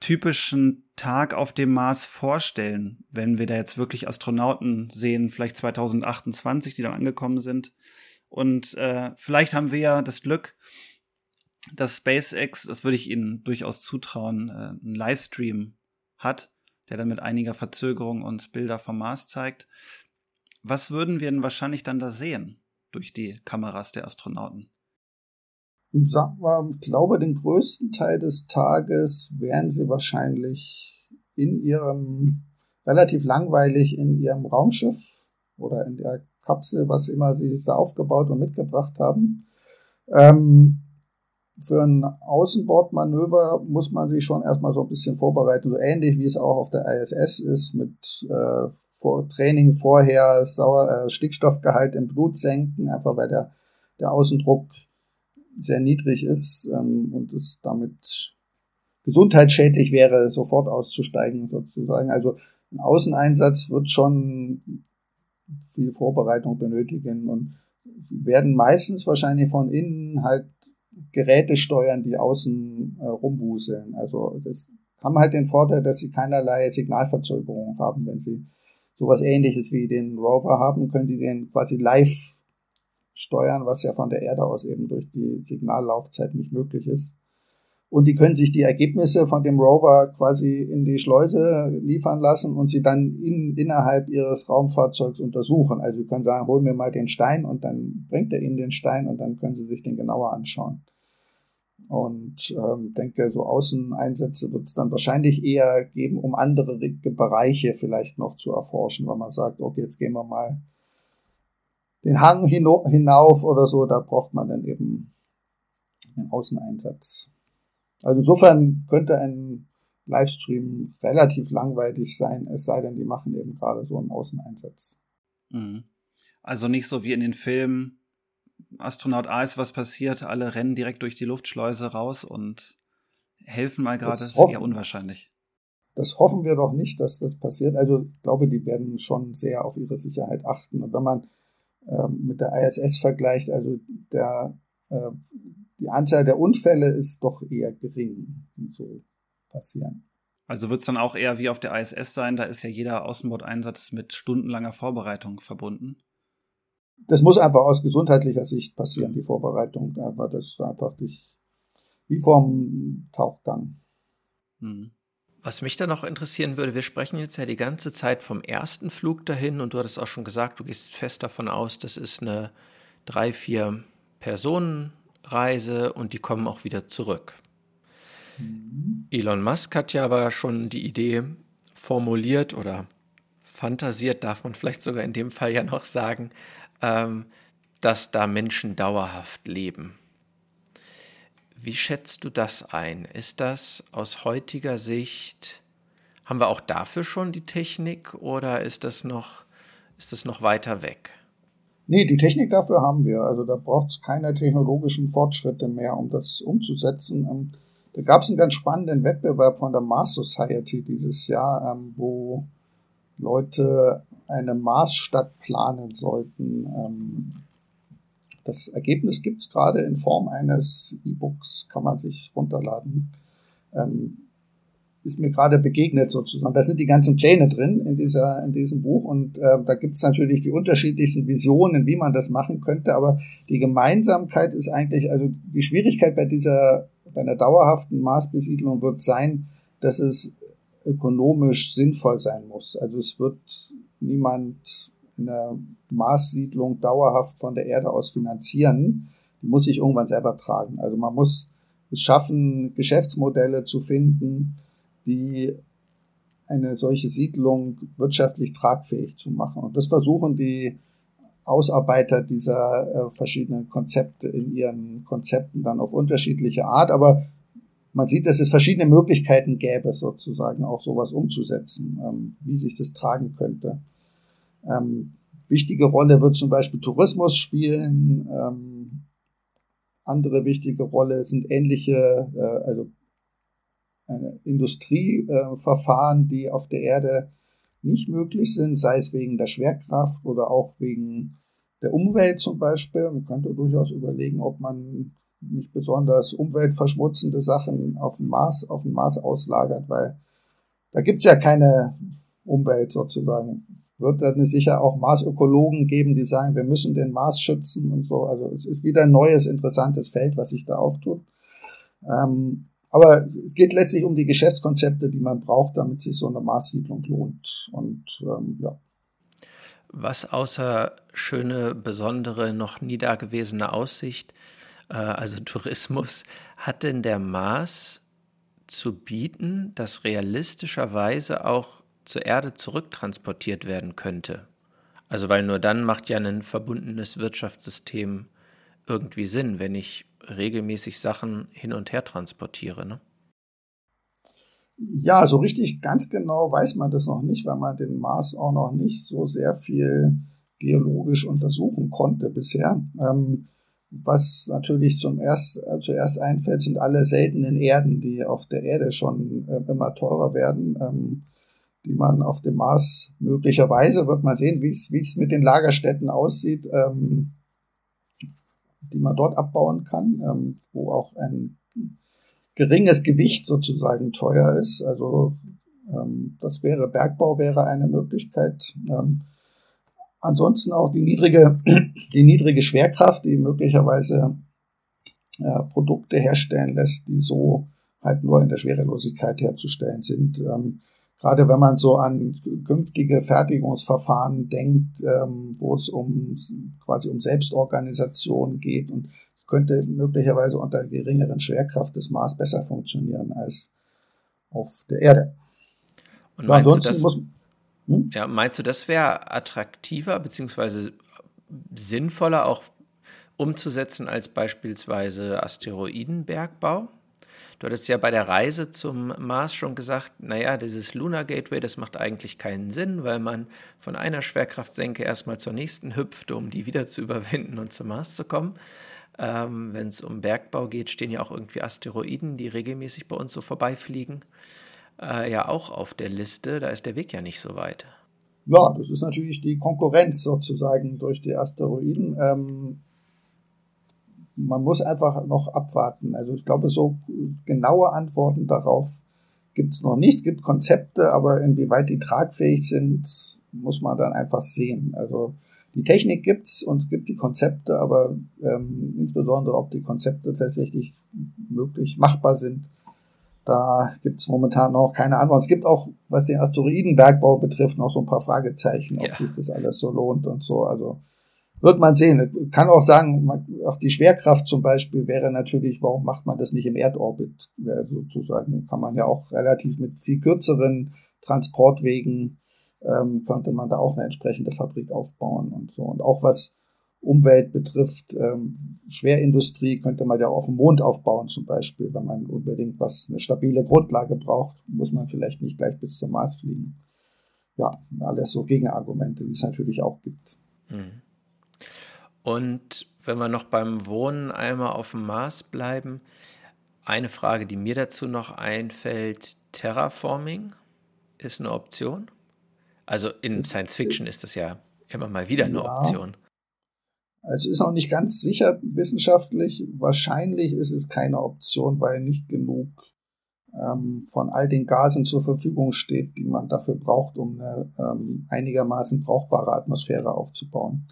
typischen Tag auf dem Mars vorstellen, wenn wir da jetzt wirklich Astronauten sehen, vielleicht 2028, die dann angekommen sind? Und äh, vielleicht haben wir ja das Glück, dass SpaceX, das würde ich Ihnen durchaus zutrauen, äh, einen Livestream hat, der dann mit einiger Verzögerung uns Bilder vom Mars zeigt. Was würden wir denn wahrscheinlich dann da sehen durch die Kameras der Astronauten? Sagen wir, ich glaube, den größten Teil des Tages werden sie wahrscheinlich in ihrem relativ langweilig in ihrem Raumschiff oder in der Kapsel, was immer sie da aufgebaut und mitgebracht haben. Ähm, für ein Außenbordmanöver muss man sich schon erstmal so ein bisschen vorbereiten, so ähnlich wie es auch auf der ISS ist, mit äh, vor, Training vorher Sauer, äh, Stickstoffgehalt im Blut senken, einfach weil der, der Außendruck sehr niedrig ist ähm, und es damit gesundheitsschädlich wäre, sofort auszusteigen sozusagen. Also ein Außeneinsatz wird schon viel Vorbereitung benötigen und werden meistens wahrscheinlich von innen halt Geräte steuern, die außen äh, rumwuseln. Also das haben halt den Vorteil, dass sie keinerlei Signalverzögerung haben. Wenn sie sowas ähnliches wie den Rover haben, können die den quasi live steuern, was ja von der Erde aus eben durch die Signallaufzeit nicht möglich ist und die können sich die Ergebnisse von dem Rover quasi in die Schleuse liefern lassen und sie dann in, innerhalb ihres Raumfahrzeugs untersuchen. Also sie können sagen, hol mir mal den Stein und dann bringt er ihnen den Stein und dann können sie sich den genauer anschauen. Und ähm, denke, so Außeneinsätze wird es dann wahrscheinlich eher geben, um andere Bereiche vielleicht noch zu erforschen, weil man sagt, okay, jetzt gehen wir mal den Hang hinauf oder so, da braucht man dann eben einen Außeneinsatz. Also insofern könnte ein Livestream relativ langweilig sein, es sei denn, die machen eben gerade so einen Außeneinsatz. Mhm. Also nicht so wie in den Filmen, Astronaut A ist was passiert, alle rennen direkt durch die Luftschleuse raus und helfen mal gerade, das ist eher unwahrscheinlich. Das hoffen wir doch nicht, dass das passiert. Also ich glaube, die werden schon sehr auf ihre Sicherheit achten. Und wenn man ähm, mit der ISS vergleicht, also der die Anzahl der Unfälle ist doch eher gering, die so passieren. Also wird es dann auch eher wie auf der ISS sein, da ist ja jeder Außenbordeinsatz mit stundenlanger Vorbereitung verbunden. Das muss einfach aus gesundheitlicher Sicht passieren, die Vorbereitung. Da war das einfach nicht wie vom Tauchgang. Hm. Was mich da noch interessieren würde, wir sprechen jetzt ja die ganze Zeit vom ersten Flug dahin und du hattest auch schon gesagt, du gehst fest davon aus, das ist eine drei, vier Personen Reise und die kommen auch wieder zurück. Mhm. Elon Musk hat ja aber schon die Idee formuliert oder fantasiert, darf man vielleicht sogar in dem Fall ja noch sagen, ähm, dass da Menschen dauerhaft leben. Wie schätzt du das ein? Ist das aus heutiger Sicht, haben wir auch dafür schon die Technik oder ist das noch, ist das noch weiter weg? Nee, die Technik dafür haben wir. Also da braucht es keine technologischen Fortschritte mehr, um das umzusetzen. Ähm, da gab es einen ganz spannenden Wettbewerb von der Mars Society dieses Jahr, ähm, wo Leute eine Marsstadt planen sollten. Ähm, das Ergebnis gibt es gerade in Form eines E-Books, kann man sich runterladen ist mir gerade begegnet sozusagen. Da sind die ganzen Pläne drin in dieser in diesem Buch und äh, da gibt es natürlich die unterschiedlichsten Visionen, wie man das machen könnte. Aber die Gemeinsamkeit ist eigentlich, also die Schwierigkeit bei dieser bei einer dauerhaften Marsbesiedlung wird sein, dass es ökonomisch sinnvoll sein muss. Also es wird niemand in der Marssiedlung dauerhaft von der Erde aus finanzieren. Die muss sich irgendwann selber tragen. Also man muss es schaffen, Geschäftsmodelle zu finden, die eine solche Siedlung wirtschaftlich tragfähig zu machen. Und das versuchen die Ausarbeiter dieser äh, verschiedenen Konzepte in ihren Konzepten dann auf unterschiedliche Art, aber man sieht, dass es verschiedene Möglichkeiten gäbe, sozusagen auch sowas umzusetzen, ähm, wie sich das tragen könnte. Ähm, wichtige Rolle wird zum Beispiel Tourismus spielen. Ähm, andere wichtige Rolle sind ähnliche, äh, also Industrieverfahren, äh, die auf der Erde nicht möglich sind, sei es wegen der Schwerkraft oder auch wegen der Umwelt zum Beispiel. Man könnte durchaus überlegen, ob man nicht besonders umweltverschmutzende Sachen auf dem Mars, auf dem Mars auslagert, weil da gibt's ja keine Umwelt sozusagen. Wird dann sicher auch Marsökologen geben, die sagen, wir müssen den Mars schützen und so. Also es ist wieder ein neues, interessantes Feld, was sich da auftut. Ähm, aber es geht letztlich um die Geschäftskonzepte, die man braucht, damit sich so eine Marssiedlung lohnt. Und ähm, ja. Was außer schöne, besondere, noch nie dagewesene Aussicht, äh, also Tourismus, hat denn der Mars zu bieten, das realistischerweise auch zur Erde zurücktransportiert werden könnte? Also weil nur dann macht ja ein verbundenes Wirtschaftssystem irgendwie Sinn, wenn ich regelmäßig Sachen hin und her transportiere. Ne? Ja, so richtig ganz genau weiß man das noch nicht, weil man den Mars auch noch nicht so sehr viel geologisch untersuchen konnte bisher. Ähm, was natürlich zum erst, äh, zuerst einfällt, sind alle seltenen Erden, die auf der Erde schon äh, immer teurer werden, ähm, die man auf dem Mars möglicherweise, wird man sehen, wie es mit den Lagerstätten aussieht, ähm, die man dort abbauen kann, ähm, wo auch ein geringes Gewicht sozusagen teuer ist. Also ähm, das wäre Bergbau wäre eine Möglichkeit. Ähm, ansonsten auch die niedrige, die niedrige Schwerkraft, die möglicherweise äh, Produkte herstellen lässt, die so halt nur in der Schwerelosigkeit herzustellen sind. Ähm, gerade wenn man so an künftige Fertigungsverfahren denkt, ähm, wo es um quasi um Selbstorganisation geht und es könnte möglicherweise unter geringeren Schwerkraft des Mars besser funktionieren als auf der Erde. Und meinst ansonsten du, das, muss hm? ja, meinst du, das wäre attraktiver beziehungsweise sinnvoller auch umzusetzen als beispielsweise Asteroidenbergbau? Du hattest ja bei der Reise zum Mars schon gesagt, naja, dieses Lunar Gateway, das macht eigentlich keinen Sinn, weil man von einer Schwerkraftsenke erstmal zur nächsten hüpft, um die wieder zu überwinden und zum Mars zu kommen. Ähm, Wenn es um Bergbau geht, stehen ja auch irgendwie Asteroiden, die regelmäßig bei uns so vorbeifliegen, äh, ja auch auf der Liste. Da ist der Weg ja nicht so weit. Ja, das ist natürlich die Konkurrenz sozusagen durch die Asteroiden. Ähm, man muss einfach noch abwarten. Also ich glaube, so genaue Antworten darauf gibt es noch nicht. Es gibt Konzepte, aber inwieweit die tragfähig sind, muss man dann einfach sehen. Also die Technik gibt's und es gibt die Konzepte, aber ähm, insbesondere ob die Konzepte tatsächlich möglich machbar sind, da gibt's momentan noch keine Antwort. Es gibt auch, was den Asteroidenbergbau betrifft, noch so ein paar Fragezeichen, ob ja. sich das alles so lohnt und so. Also wird man sehen. Kann auch sagen, auch die Schwerkraft zum Beispiel wäre natürlich, warum macht man das nicht im Erdorbit? Sozusagen kann man ja auch relativ mit viel kürzeren Transportwegen ähm, könnte man da auch eine entsprechende Fabrik aufbauen und so. Und auch was Umwelt betrifft, ähm, Schwerindustrie könnte man ja auf dem Mond aufbauen zum Beispiel. Wenn man unbedingt was, eine stabile Grundlage braucht, muss man vielleicht nicht gleich bis zum Mars fliegen. Ja, alles so Gegenargumente, die es natürlich auch gibt. Mhm. Und wenn wir noch beim Wohnen einmal auf dem Mars bleiben, eine Frage, die mir dazu noch einfällt, Terraforming ist eine Option? Also in Science Fiction ist das ja immer mal wieder eine ja. Option. Also ist auch nicht ganz sicher wissenschaftlich. Wahrscheinlich ist es keine Option, weil nicht genug ähm, von all den Gasen zur Verfügung steht, die man dafür braucht, um eine ähm, einigermaßen brauchbare Atmosphäre aufzubauen.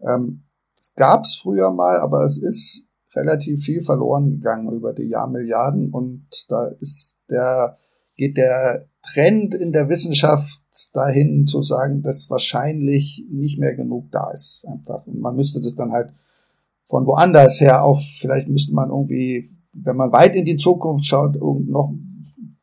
Ähm, es gab es früher mal, aber es ist relativ viel verloren gegangen über die Jahrmilliarden und da ist der, geht der Trend in der Wissenschaft dahin zu sagen, dass wahrscheinlich nicht mehr genug da ist einfach. Und man müsste das dann halt von woanders her auf, vielleicht müsste man irgendwie, wenn man weit in die Zukunft schaut, noch,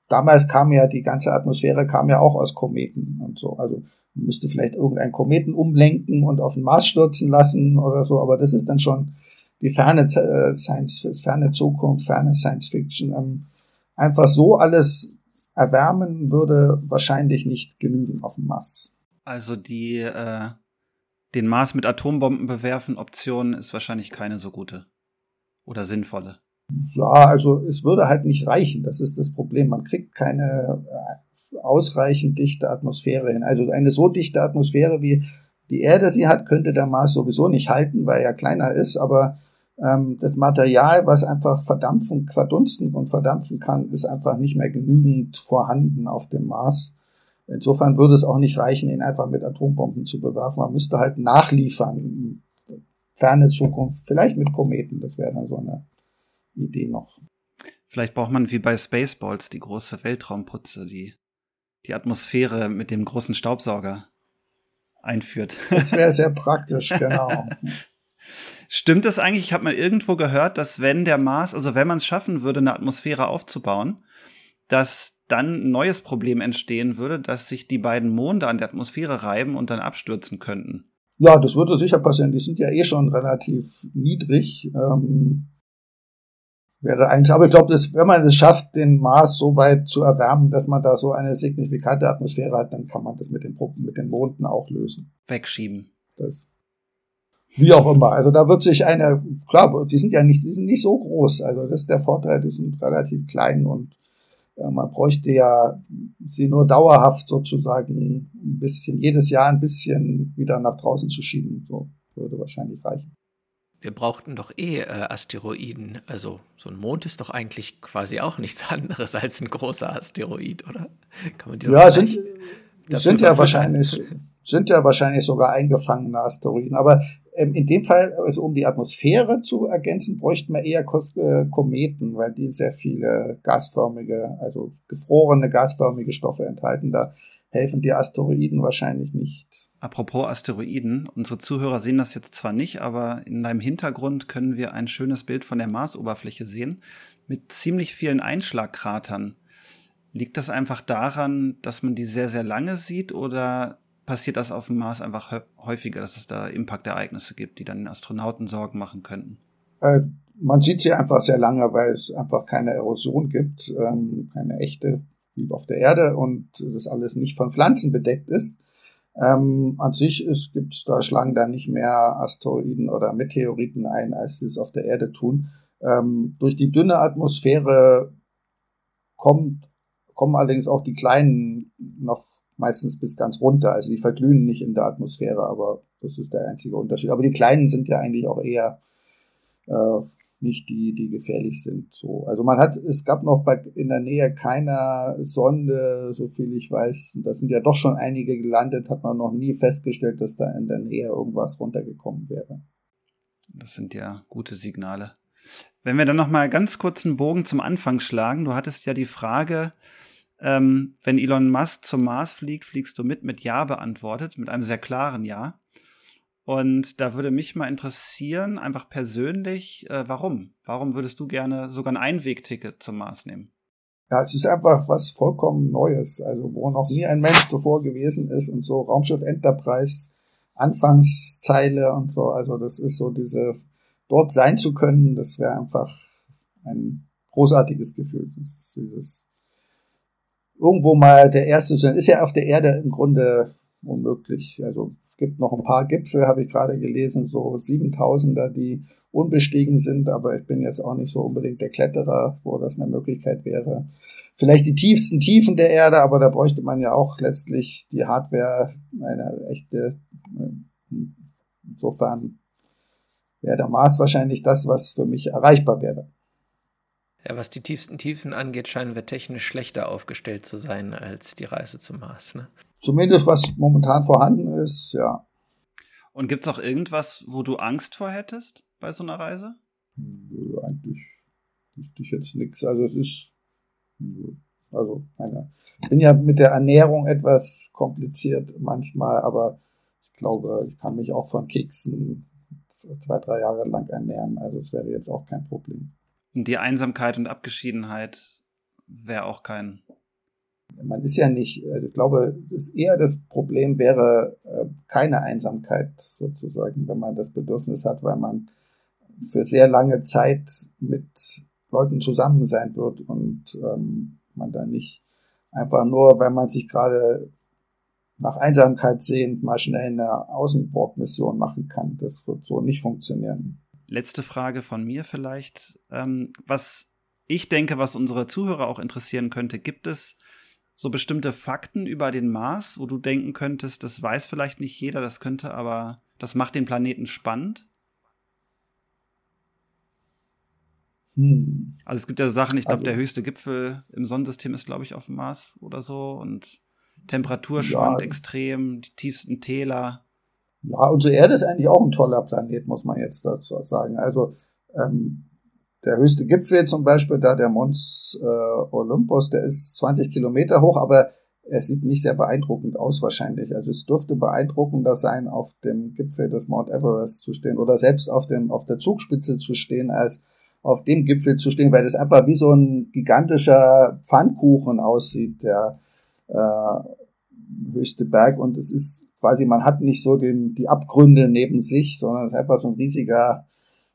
damals kam ja die ganze Atmosphäre kam ja auch aus Kometen und so. Also müsste vielleicht irgendeinen Kometen umlenken und auf den Mars stürzen lassen oder so, aber das ist dann schon die ferne äh, Science, ferne Zukunft, ferne Science Fiction. Ähm, einfach so alles erwärmen würde wahrscheinlich nicht genügen auf dem Mars. Also die äh, den Mars mit Atombomben bewerfen Option ist wahrscheinlich keine so gute oder sinnvolle. Ja, also es würde halt nicht reichen. Das ist das Problem. Man kriegt keine äh, ausreichend dichte Atmosphäre hin. Also eine so dichte Atmosphäre wie die Erde sie hat, könnte der Mars sowieso nicht halten, weil er kleiner ist. Aber ähm, das Material, was einfach verdampfen, verdunsten und verdampfen kann, ist einfach nicht mehr genügend vorhanden auf dem Mars. Insofern würde es auch nicht reichen, ihn einfach mit Atombomben zu bewerfen. Man müsste halt nachliefern. Ferne Zukunft, vielleicht mit Kometen, das wäre dann so eine Idee noch. Vielleicht braucht man wie bei Spaceballs die große Weltraumputze, die die Atmosphäre mit dem großen Staubsauger einführt. Das wäre sehr praktisch, genau. Stimmt es eigentlich? Ich habe mal irgendwo gehört, dass wenn der Mars, also wenn man es schaffen würde, eine Atmosphäre aufzubauen, dass dann ein neues Problem entstehen würde, dass sich die beiden Monde an der Atmosphäre reiben und dann abstürzen könnten. Ja, das würde sicher passieren. Die sind ja eh schon relativ niedrig. Ähm, wäre eins. Aber ich glaube, wenn man es schafft, den Mars so weit zu erwärmen, dass man da so eine signifikante Atmosphäre hat, dann kann man das mit den, mit den Monden auch lösen. Wegschieben. Das, wie auch immer. Also da wird sich eine, klar, die sind ja nicht, die sind nicht so groß. Also das ist der Vorteil, die sind relativ klein und äh, man bräuchte ja sie nur dauerhaft sozusagen ein bisschen, jedes Jahr ein bisschen wieder nach draußen zu schieben. So würde wahrscheinlich reichen. Wir brauchten doch eh äh, Asteroiden. Also so ein Mond ist doch eigentlich quasi auch nichts anderes als ein großer Asteroid, oder? Kann man die ja, sind, sind ja wahrscheinlich sind ja wahrscheinlich sogar eingefangene Asteroiden. Aber ähm, in dem Fall, also um die Atmosphäre zu ergänzen, bräuchten wir eher äh, Kometen, weil die sehr viele gasförmige, also gefrorene gasförmige Stoffe enthalten. Da helfen die Asteroiden wahrscheinlich nicht. Apropos Asteroiden, unsere Zuhörer sehen das jetzt zwar nicht, aber in deinem Hintergrund können wir ein schönes Bild von der Marsoberfläche sehen mit ziemlich vielen Einschlagkratern. Liegt das einfach daran, dass man die sehr, sehr lange sieht oder passiert das auf dem Mars einfach häufiger, dass es da Impactereignisse gibt, die dann den Astronauten Sorgen machen könnten? Äh, man sieht sie einfach sehr lange, weil es einfach keine Erosion gibt, ähm, keine echte wie auf der Erde und das alles nicht von Pflanzen bedeckt ist. Ähm, an sich ist, gibt's da schlagen da nicht mehr Asteroiden oder Meteoriten ein, als sie es auf der Erde tun. Ähm, durch die dünne Atmosphäre kommt, kommen allerdings auch die kleinen noch meistens bis ganz runter. Also die verglühen nicht in der Atmosphäre, aber das ist der einzige Unterschied. Aber die kleinen sind ja eigentlich auch eher äh, nicht die, die gefährlich sind. So, also man hat, es gab noch bei, in der Nähe keiner Sonde, so viel ich weiß. Da sind ja doch schon einige gelandet, hat man noch nie festgestellt, dass da in der Nähe irgendwas runtergekommen wäre. Das sind ja gute Signale. Wenn wir dann noch mal ganz kurz einen Bogen zum Anfang schlagen, du hattest ja die Frage, ähm, wenn Elon Musk zum Mars fliegt, fliegst du mit mit Ja beantwortet, mit einem sehr klaren Ja. Und da würde mich mal interessieren, einfach persönlich, äh, warum? Warum würdest du gerne sogar ein Einwegticket zum Mars nehmen? Ja, es ist einfach was vollkommen Neues, also wo noch nie ein Mensch zuvor gewesen ist und so Raumschiff Enterprise, Anfangszeile und so, also das ist so diese, dort sein zu können, das wäre einfach ein großartiges Gefühl. Das ist dieses, irgendwo mal der erste zu sein, ist ja auf der Erde im Grunde unmöglich. Also gibt noch ein paar Gipfel, habe ich gerade gelesen, so 7000er, die unbestiegen sind, aber ich bin jetzt auch nicht so unbedingt der Kletterer, wo das eine Möglichkeit wäre. Vielleicht die tiefsten Tiefen der Erde, aber da bräuchte man ja auch letztlich die Hardware, eine echte. Insofern wäre der Mars wahrscheinlich das, was für mich erreichbar wäre. Ja, was die tiefsten Tiefen angeht, scheinen wir technisch schlechter aufgestellt zu sein als die Reise zum Mars. Ne? Zumindest was momentan vorhanden ist, ja. Und gibt es auch irgendwas, wo du Angst vor hättest bei so einer Reise? Nö, eigentlich wüsste ich jetzt nichts. Also es ist, also meine, ich bin ja mit der Ernährung etwas kompliziert manchmal, aber ich glaube, ich kann mich auch von Keksen zwei, drei Jahre lang ernähren. Also es wäre jetzt auch kein Problem. Und die Einsamkeit und Abgeschiedenheit wäre auch kein man ist ja nicht, also ich glaube, das eher das Problem wäre äh, keine Einsamkeit sozusagen, wenn man das Bedürfnis hat, weil man für sehr lange Zeit mit Leuten zusammen sein wird und ähm, man da nicht einfach nur, wenn man sich gerade nach Einsamkeit sehend mal schnell eine Außenbordmission machen kann. Das wird so nicht funktionieren. Letzte Frage von mir vielleicht. Ähm, was ich denke, was unsere Zuhörer auch interessieren könnte, gibt es so bestimmte Fakten über den Mars, wo du denken könntest, das weiß vielleicht nicht jeder, das könnte aber, das macht den Planeten spannend? Hm. Also es gibt ja Sachen, ich glaube, also, der höchste Gipfel im Sonnensystem ist, glaube ich, auf dem Mars oder so und Temperatur schwankt ja, extrem, die tiefsten Täler. Ja, unsere Erde ist eigentlich auch ein toller Planet, muss man jetzt dazu sagen. Also ähm, der höchste Gipfel zum Beispiel, da der Mons äh, Olympus, der ist 20 Kilometer hoch, aber er sieht nicht sehr beeindruckend aus wahrscheinlich. Also es dürfte beeindruckender sein, auf dem Gipfel des Mount Everest zu stehen oder selbst auf dem auf der Zugspitze zu stehen, als auf dem Gipfel zu stehen, weil das einfach wie so ein gigantischer Pfannkuchen aussieht, der äh, höchste Berg. Und es ist quasi, man hat nicht so den, die Abgründe neben sich, sondern es ist einfach so ein riesiger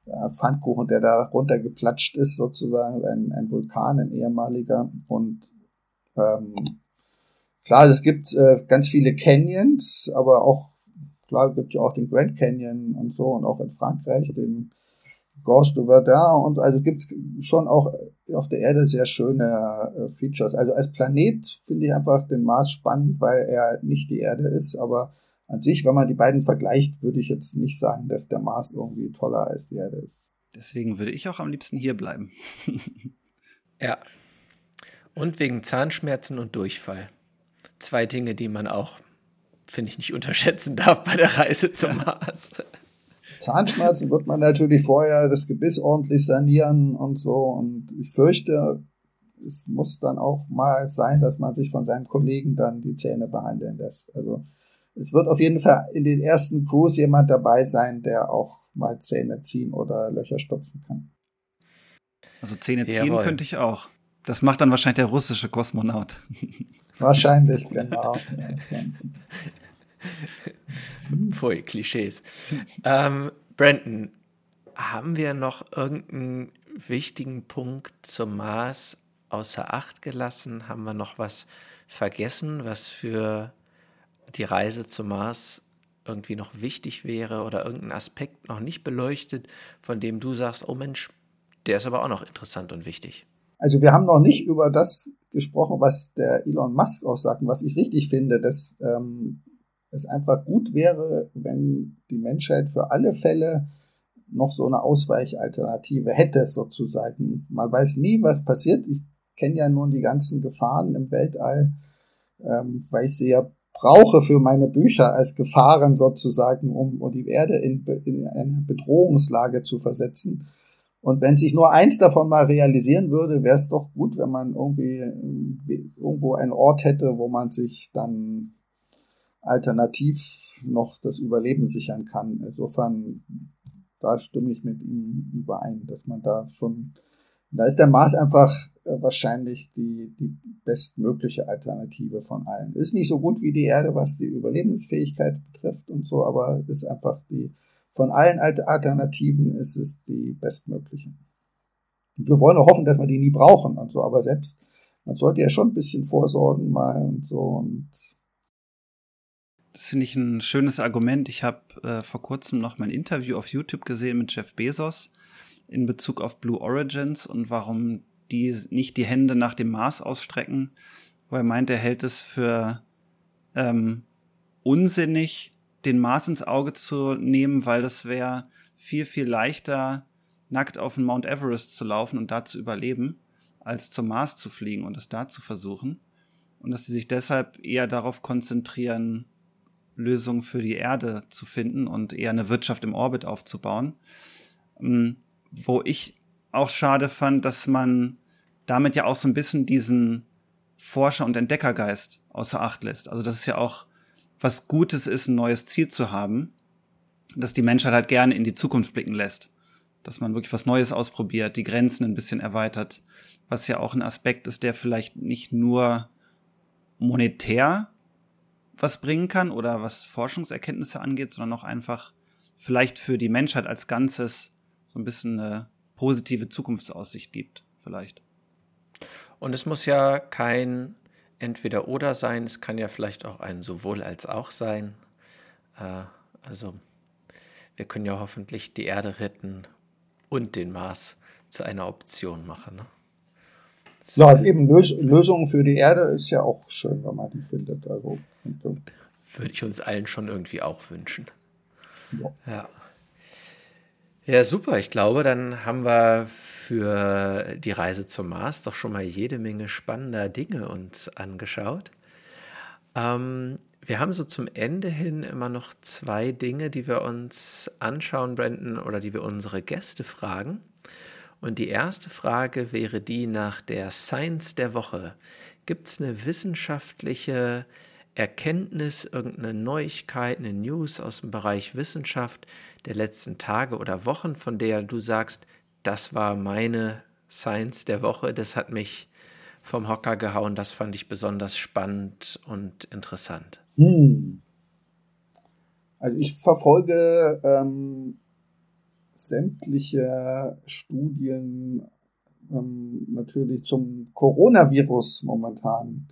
Pfannkuchen, der da runtergeplatscht ist, sozusagen, ein, ein Vulkan, ein ehemaliger. Und ähm, klar, es gibt äh, ganz viele Canyons, aber auch, klar, es gibt ja auch den Grand Canyon und so und auch in Frankreich den Gorge de Verdun und also es gibt schon auch auf der Erde sehr schöne äh, Features. Also als Planet finde ich einfach den Mars spannend, weil er nicht die Erde ist, aber an sich, wenn man die beiden vergleicht, würde ich jetzt nicht sagen, dass der Mars irgendwie toller als die Erde ist. Deswegen würde ich auch am liebsten hier bleiben. ja. Und wegen Zahnschmerzen und Durchfall. Zwei Dinge, die man auch, finde ich, nicht unterschätzen darf bei der Reise zum Mars. Zahnschmerzen wird man natürlich vorher das Gebiss ordentlich sanieren und so. Und ich fürchte, es muss dann auch mal sein, dass man sich von seinem Kollegen dann die Zähne behandeln lässt. Also es wird auf jeden Fall in den ersten Crews jemand dabei sein, der auch mal Zähne ziehen oder Löcher stopfen kann. Also Zähne ziehen Jawohl. könnte ich auch. Das macht dann wahrscheinlich der russische Kosmonaut. Wahrscheinlich, genau. Pfui, Klischees. ähm, Brandon, haben wir noch irgendeinen wichtigen Punkt zum Mars außer Acht gelassen? Haben wir noch was vergessen, was für die Reise zum Mars irgendwie noch wichtig wäre oder irgendein Aspekt noch nicht beleuchtet, von dem du sagst, oh Mensch, der ist aber auch noch interessant und wichtig? Also wir haben noch nicht über das gesprochen, was der Elon Musk auch sagt und was ich richtig finde, dass ähm, es einfach gut wäre, wenn die Menschheit für alle Fälle noch so eine Ausweichalternative hätte, sozusagen. Man weiß nie, was passiert. Ich kenne ja nun die ganzen Gefahren im Weltall, ähm, weil ich sie ja brauche für meine Bücher als Gefahren sozusagen, um, die Erde in, in eine Bedrohungslage zu versetzen. Und wenn sich nur eins davon mal realisieren würde, wäre es doch gut, wenn man irgendwie irgendwo einen Ort hätte, wo man sich dann alternativ noch das Überleben sichern kann. Insofern, da stimme ich mit ihm überein, dass man da schon, da ist der Mars einfach äh, wahrscheinlich die, die bestmögliche Alternative von allen. Ist nicht so gut wie die Erde, was die Überlebensfähigkeit betrifft und so, aber ist einfach die, von allen Alternativen ist es die bestmögliche. Und wir wollen auch hoffen, dass wir die nie brauchen und so, aber selbst, man sollte ja schon ein bisschen vorsorgen mal und so und das finde ich ein schönes Argument. Ich habe äh, vor kurzem noch mein Interview auf YouTube gesehen mit Jeff Bezos in Bezug auf Blue Origins und warum die nicht die Hände nach dem Mars ausstrecken, wo er meint, er hält es für ähm, unsinnig, den Mars ins Auge zu nehmen, weil das wäre viel, viel leichter, nackt auf den Mount Everest zu laufen und da zu überleben, als zum Mars zu fliegen und es da zu versuchen. Und dass sie sich deshalb eher darauf konzentrieren, Lösungen für die Erde zu finden und eher eine Wirtschaft im Orbit aufzubauen. Wo ich auch schade fand, dass man damit ja auch so ein bisschen diesen Forscher- und Entdeckergeist außer Acht lässt. Also dass es ja auch was Gutes ist, ein neues Ziel zu haben, dass die Menschheit halt gerne in die Zukunft blicken lässt. Dass man wirklich was Neues ausprobiert, die Grenzen ein bisschen erweitert, was ja auch ein Aspekt ist, der vielleicht nicht nur monetär was bringen kann oder was Forschungserkenntnisse angeht, sondern auch einfach vielleicht für die Menschheit als Ganzes so ein bisschen eine positive Zukunftsaussicht gibt, vielleicht. Und es muss ja kein entweder oder sein, es kann ja vielleicht auch ein sowohl als auch sein. Äh, also wir können ja hoffentlich die Erde retten und den Mars zu einer Option machen. Ne? Ja, eben Lös Lösungen für die Erde ist ja auch schön, wenn man die findet. Also, Würde ich uns allen schon irgendwie auch wünschen. Ja. ja. Ja, super. Ich glaube, dann haben wir für die Reise zum Mars doch schon mal jede Menge spannender Dinge uns angeschaut. Ähm, wir haben so zum Ende hin immer noch zwei Dinge, die wir uns anschauen, Brandon, oder die wir unsere Gäste fragen. Und die erste Frage wäre die nach der Science der Woche. Gibt es eine wissenschaftliche Erkenntnis, irgendeine Neuigkeit, eine News aus dem Bereich Wissenschaft der letzten Tage oder Wochen, von der du sagst, das war meine Science der Woche, das hat mich vom Hocker gehauen, das fand ich besonders spannend und interessant? Hm. Also ich verfolge ähm, sämtliche Studien ähm, natürlich zum Coronavirus momentan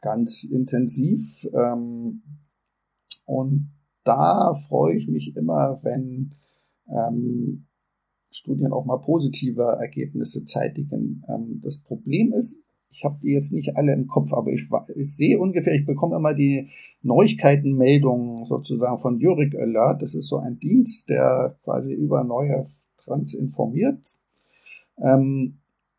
ganz intensiv. Ähm, und da freue ich mich immer, wenn ähm, Studien auch mal positive Ergebnisse zeitigen. Ähm, das Problem ist, ich habe die jetzt nicht alle im Kopf, aber ich, ich, sehe ungefähr, ich bekomme immer die Neuigkeitenmeldungen sozusagen von Jurik Alert. Das ist so ein Dienst, der quasi über neue Trans informiert. Ähm,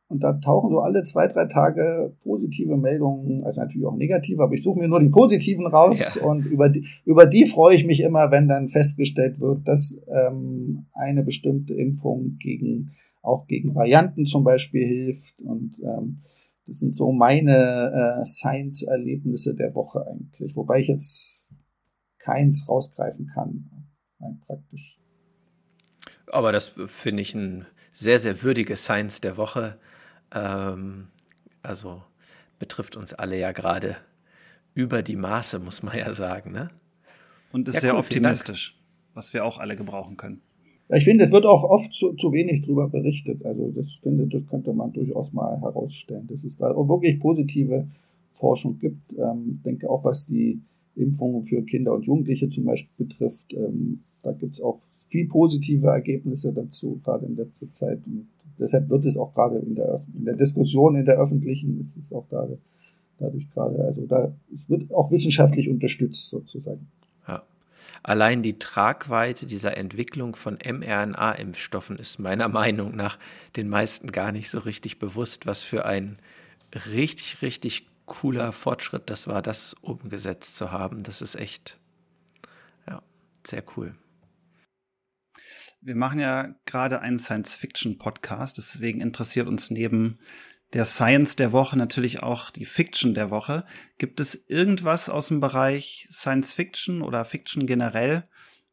und da tauchen so alle zwei, drei Tage positive Meldungen, also natürlich auch negative, aber ich suche mir nur die positiven raus ja. und über die, über die freue ich mich immer, wenn dann festgestellt wird, dass ähm, eine bestimmte Impfung gegen auch gegen Varianten zum Beispiel hilft. Und ähm, das sind so meine äh, Science-Erlebnisse der Woche eigentlich, wobei ich jetzt keins rausgreifen kann, rein praktisch. Aber das finde ich ein sehr, sehr würdiges Science der Woche ähm, also betrifft uns alle ja gerade über die Maße, muss man ja sagen. Ne? Und ist ja, sehr cool, optimistisch, was wir auch alle gebrauchen können. Ja, ich finde, es wird auch oft zu, zu wenig drüber berichtet. Also das finde, das könnte man durchaus mal herausstellen, dass es da auch wirklich positive Forschung gibt. Ähm, ich denke auch, was die Impfungen für Kinder und Jugendliche zum Beispiel betrifft, ähm, da gibt es auch viel positive Ergebnisse dazu, gerade in letzter Zeit. Und deshalb wird es auch gerade in der, in der Diskussion, in der öffentlichen, ist es auch da, dadurch gerade, also da, es wird auch wissenschaftlich unterstützt sozusagen. Ja. Allein die Tragweite dieser Entwicklung von mRNA-Impfstoffen ist meiner Meinung nach den meisten gar nicht so richtig bewusst, was für ein richtig, richtig cooler Fortschritt das war, das umgesetzt zu haben. Das ist echt, ja, sehr cool. Wir machen ja gerade einen Science-Fiction-Podcast, deswegen interessiert uns neben der Science der Woche natürlich auch die Fiction der Woche. Gibt es irgendwas aus dem Bereich Science Fiction oder Fiction generell,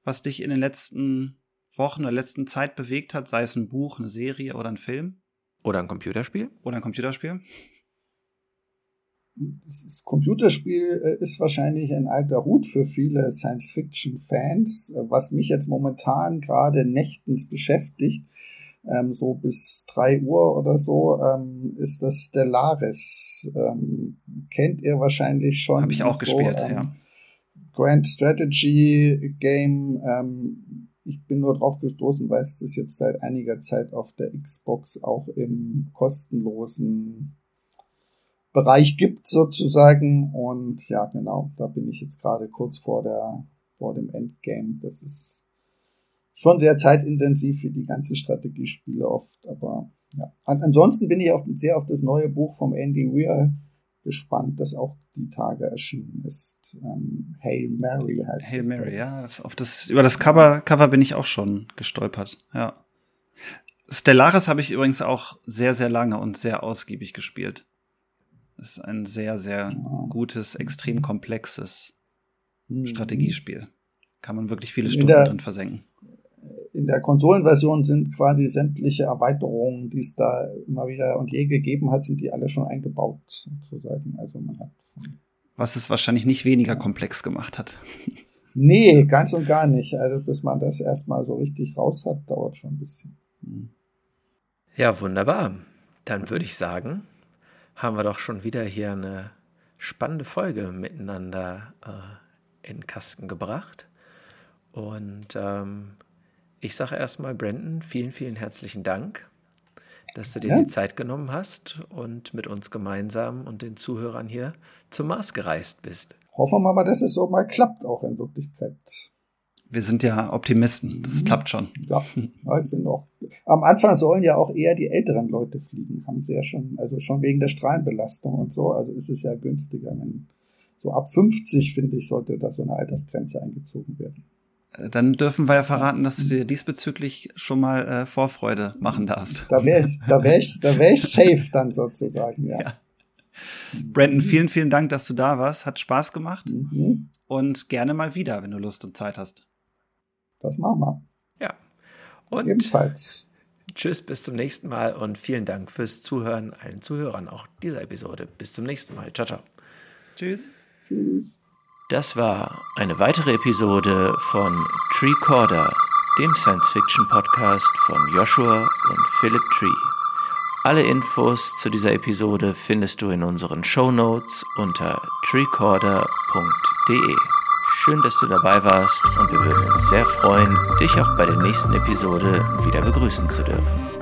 was dich in den letzten Wochen oder letzten Zeit bewegt hat, sei es ein Buch, eine Serie oder ein Film? Oder ein Computerspiel? Oder ein Computerspiel? Das Computerspiel äh, ist wahrscheinlich ein alter Hut für viele Science-Fiction-Fans. Äh, was mich jetzt momentan gerade nächtens beschäftigt, ähm, so bis drei Uhr oder so, ähm, ist das Stellaris. Ähm, kennt ihr wahrscheinlich schon. Habe ich auch so, gespielt, ähm, ja. Grand Strategy Game. Ähm, ich bin nur drauf gestoßen, weil es das jetzt seit einiger Zeit auf der Xbox auch im kostenlosen Bereich gibt sozusagen. Und ja, genau, da bin ich jetzt gerade kurz vor der, vor dem Endgame. Das ist schon sehr zeitintensiv für die ganzen Strategiespiele oft, aber ja. Ansonsten bin ich auf, sehr auf das neue Buch vom Andy Weir gespannt, das auch die Tage erschienen ist. Ähm, Hail Mary heißt Hail Mary, ja. Auf das, über das Cover, Cover bin ich auch schon gestolpert, ja. Stellaris habe ich übrigens auch sehr, sehr lange und sehr ausgiebig gespielt. Das ist ein sehr, sehr gutes, extrem komplexes mhm. Strategiespiel. Kann man wirklich viele Stunden der, drin versenken. In der Konsolenversion sind quasi sämtliche Erweiterungen, die es da immer wieder und je gegeben hat, sind die alle schon eingebaut, sozusagen. Also man hat Was es wahrscheinlich nicht weniger komplex gemacht hat. Nee, ganz und gar nicht. Also bis man das erstmal so richtig raus hat, dauert schon ein bisschen. Ja, wunderbar. Dann würde ich sagen, haben wir doch schon wieder hier eine spannende Folge miteinander äh, in den Kasten gebracht. Und ähm, ich sage erstmal, Brandon, vielen, vielen herzlichen Dank, dass du dir ja. die Zeit genommen hast und mit uns gemeinsam und den Zuhörern hier zum Mars gereist bist. Hoffen wir mal, dass es so mal klappt, auch in Wirklichkeit. Wir sind ja Optimisten. Das mhm. klappt schon. Ja, ich bin auch. Am Anfang sollen ja auch eher die älteren Leute fliegen, haben sie ja schon, also schon wegen der Strahlenbelastung und so. Also ist es ja günstiger, wenn so ab 50, finde ich, sollte da so eine Altersgrenze eingezogen werden. Äh, dann dürfen wir ja verraten, dass du dir diesbezüglich schon mal äh, Vorfreude machen darfst. Da wäre ich, da wäre ich, da wäre ich safe dann sozusagen, ja. ja. Brandon, vielen, vielen Dank, dass du da warst. Hat Spaß gemacht. Mhm. Und gerne mal wieder, wenn du Lust und Zeit hast. Das machen wir. Und ebenfalls. Tschüss, bis zum nächsten Mal und vielen Dank fürs Zuhören allen Zuhörern auch dieser Episode. Bis zum nächsten Mal. Ciao, ciao. Tschüss. Tschüss. Das war eine weitere Episode von Treecorder, dem Science-Fiction-Podcast von Joshua und Philip Tree. Alle Infos zu dieser Episode findest du in unseren Show Notes unter treecorder.de. Schön, dass du dabei warst und wir würden uns sehr freuen, dich auch bei der nächsten Episode wieder begrüßen zu dürfen.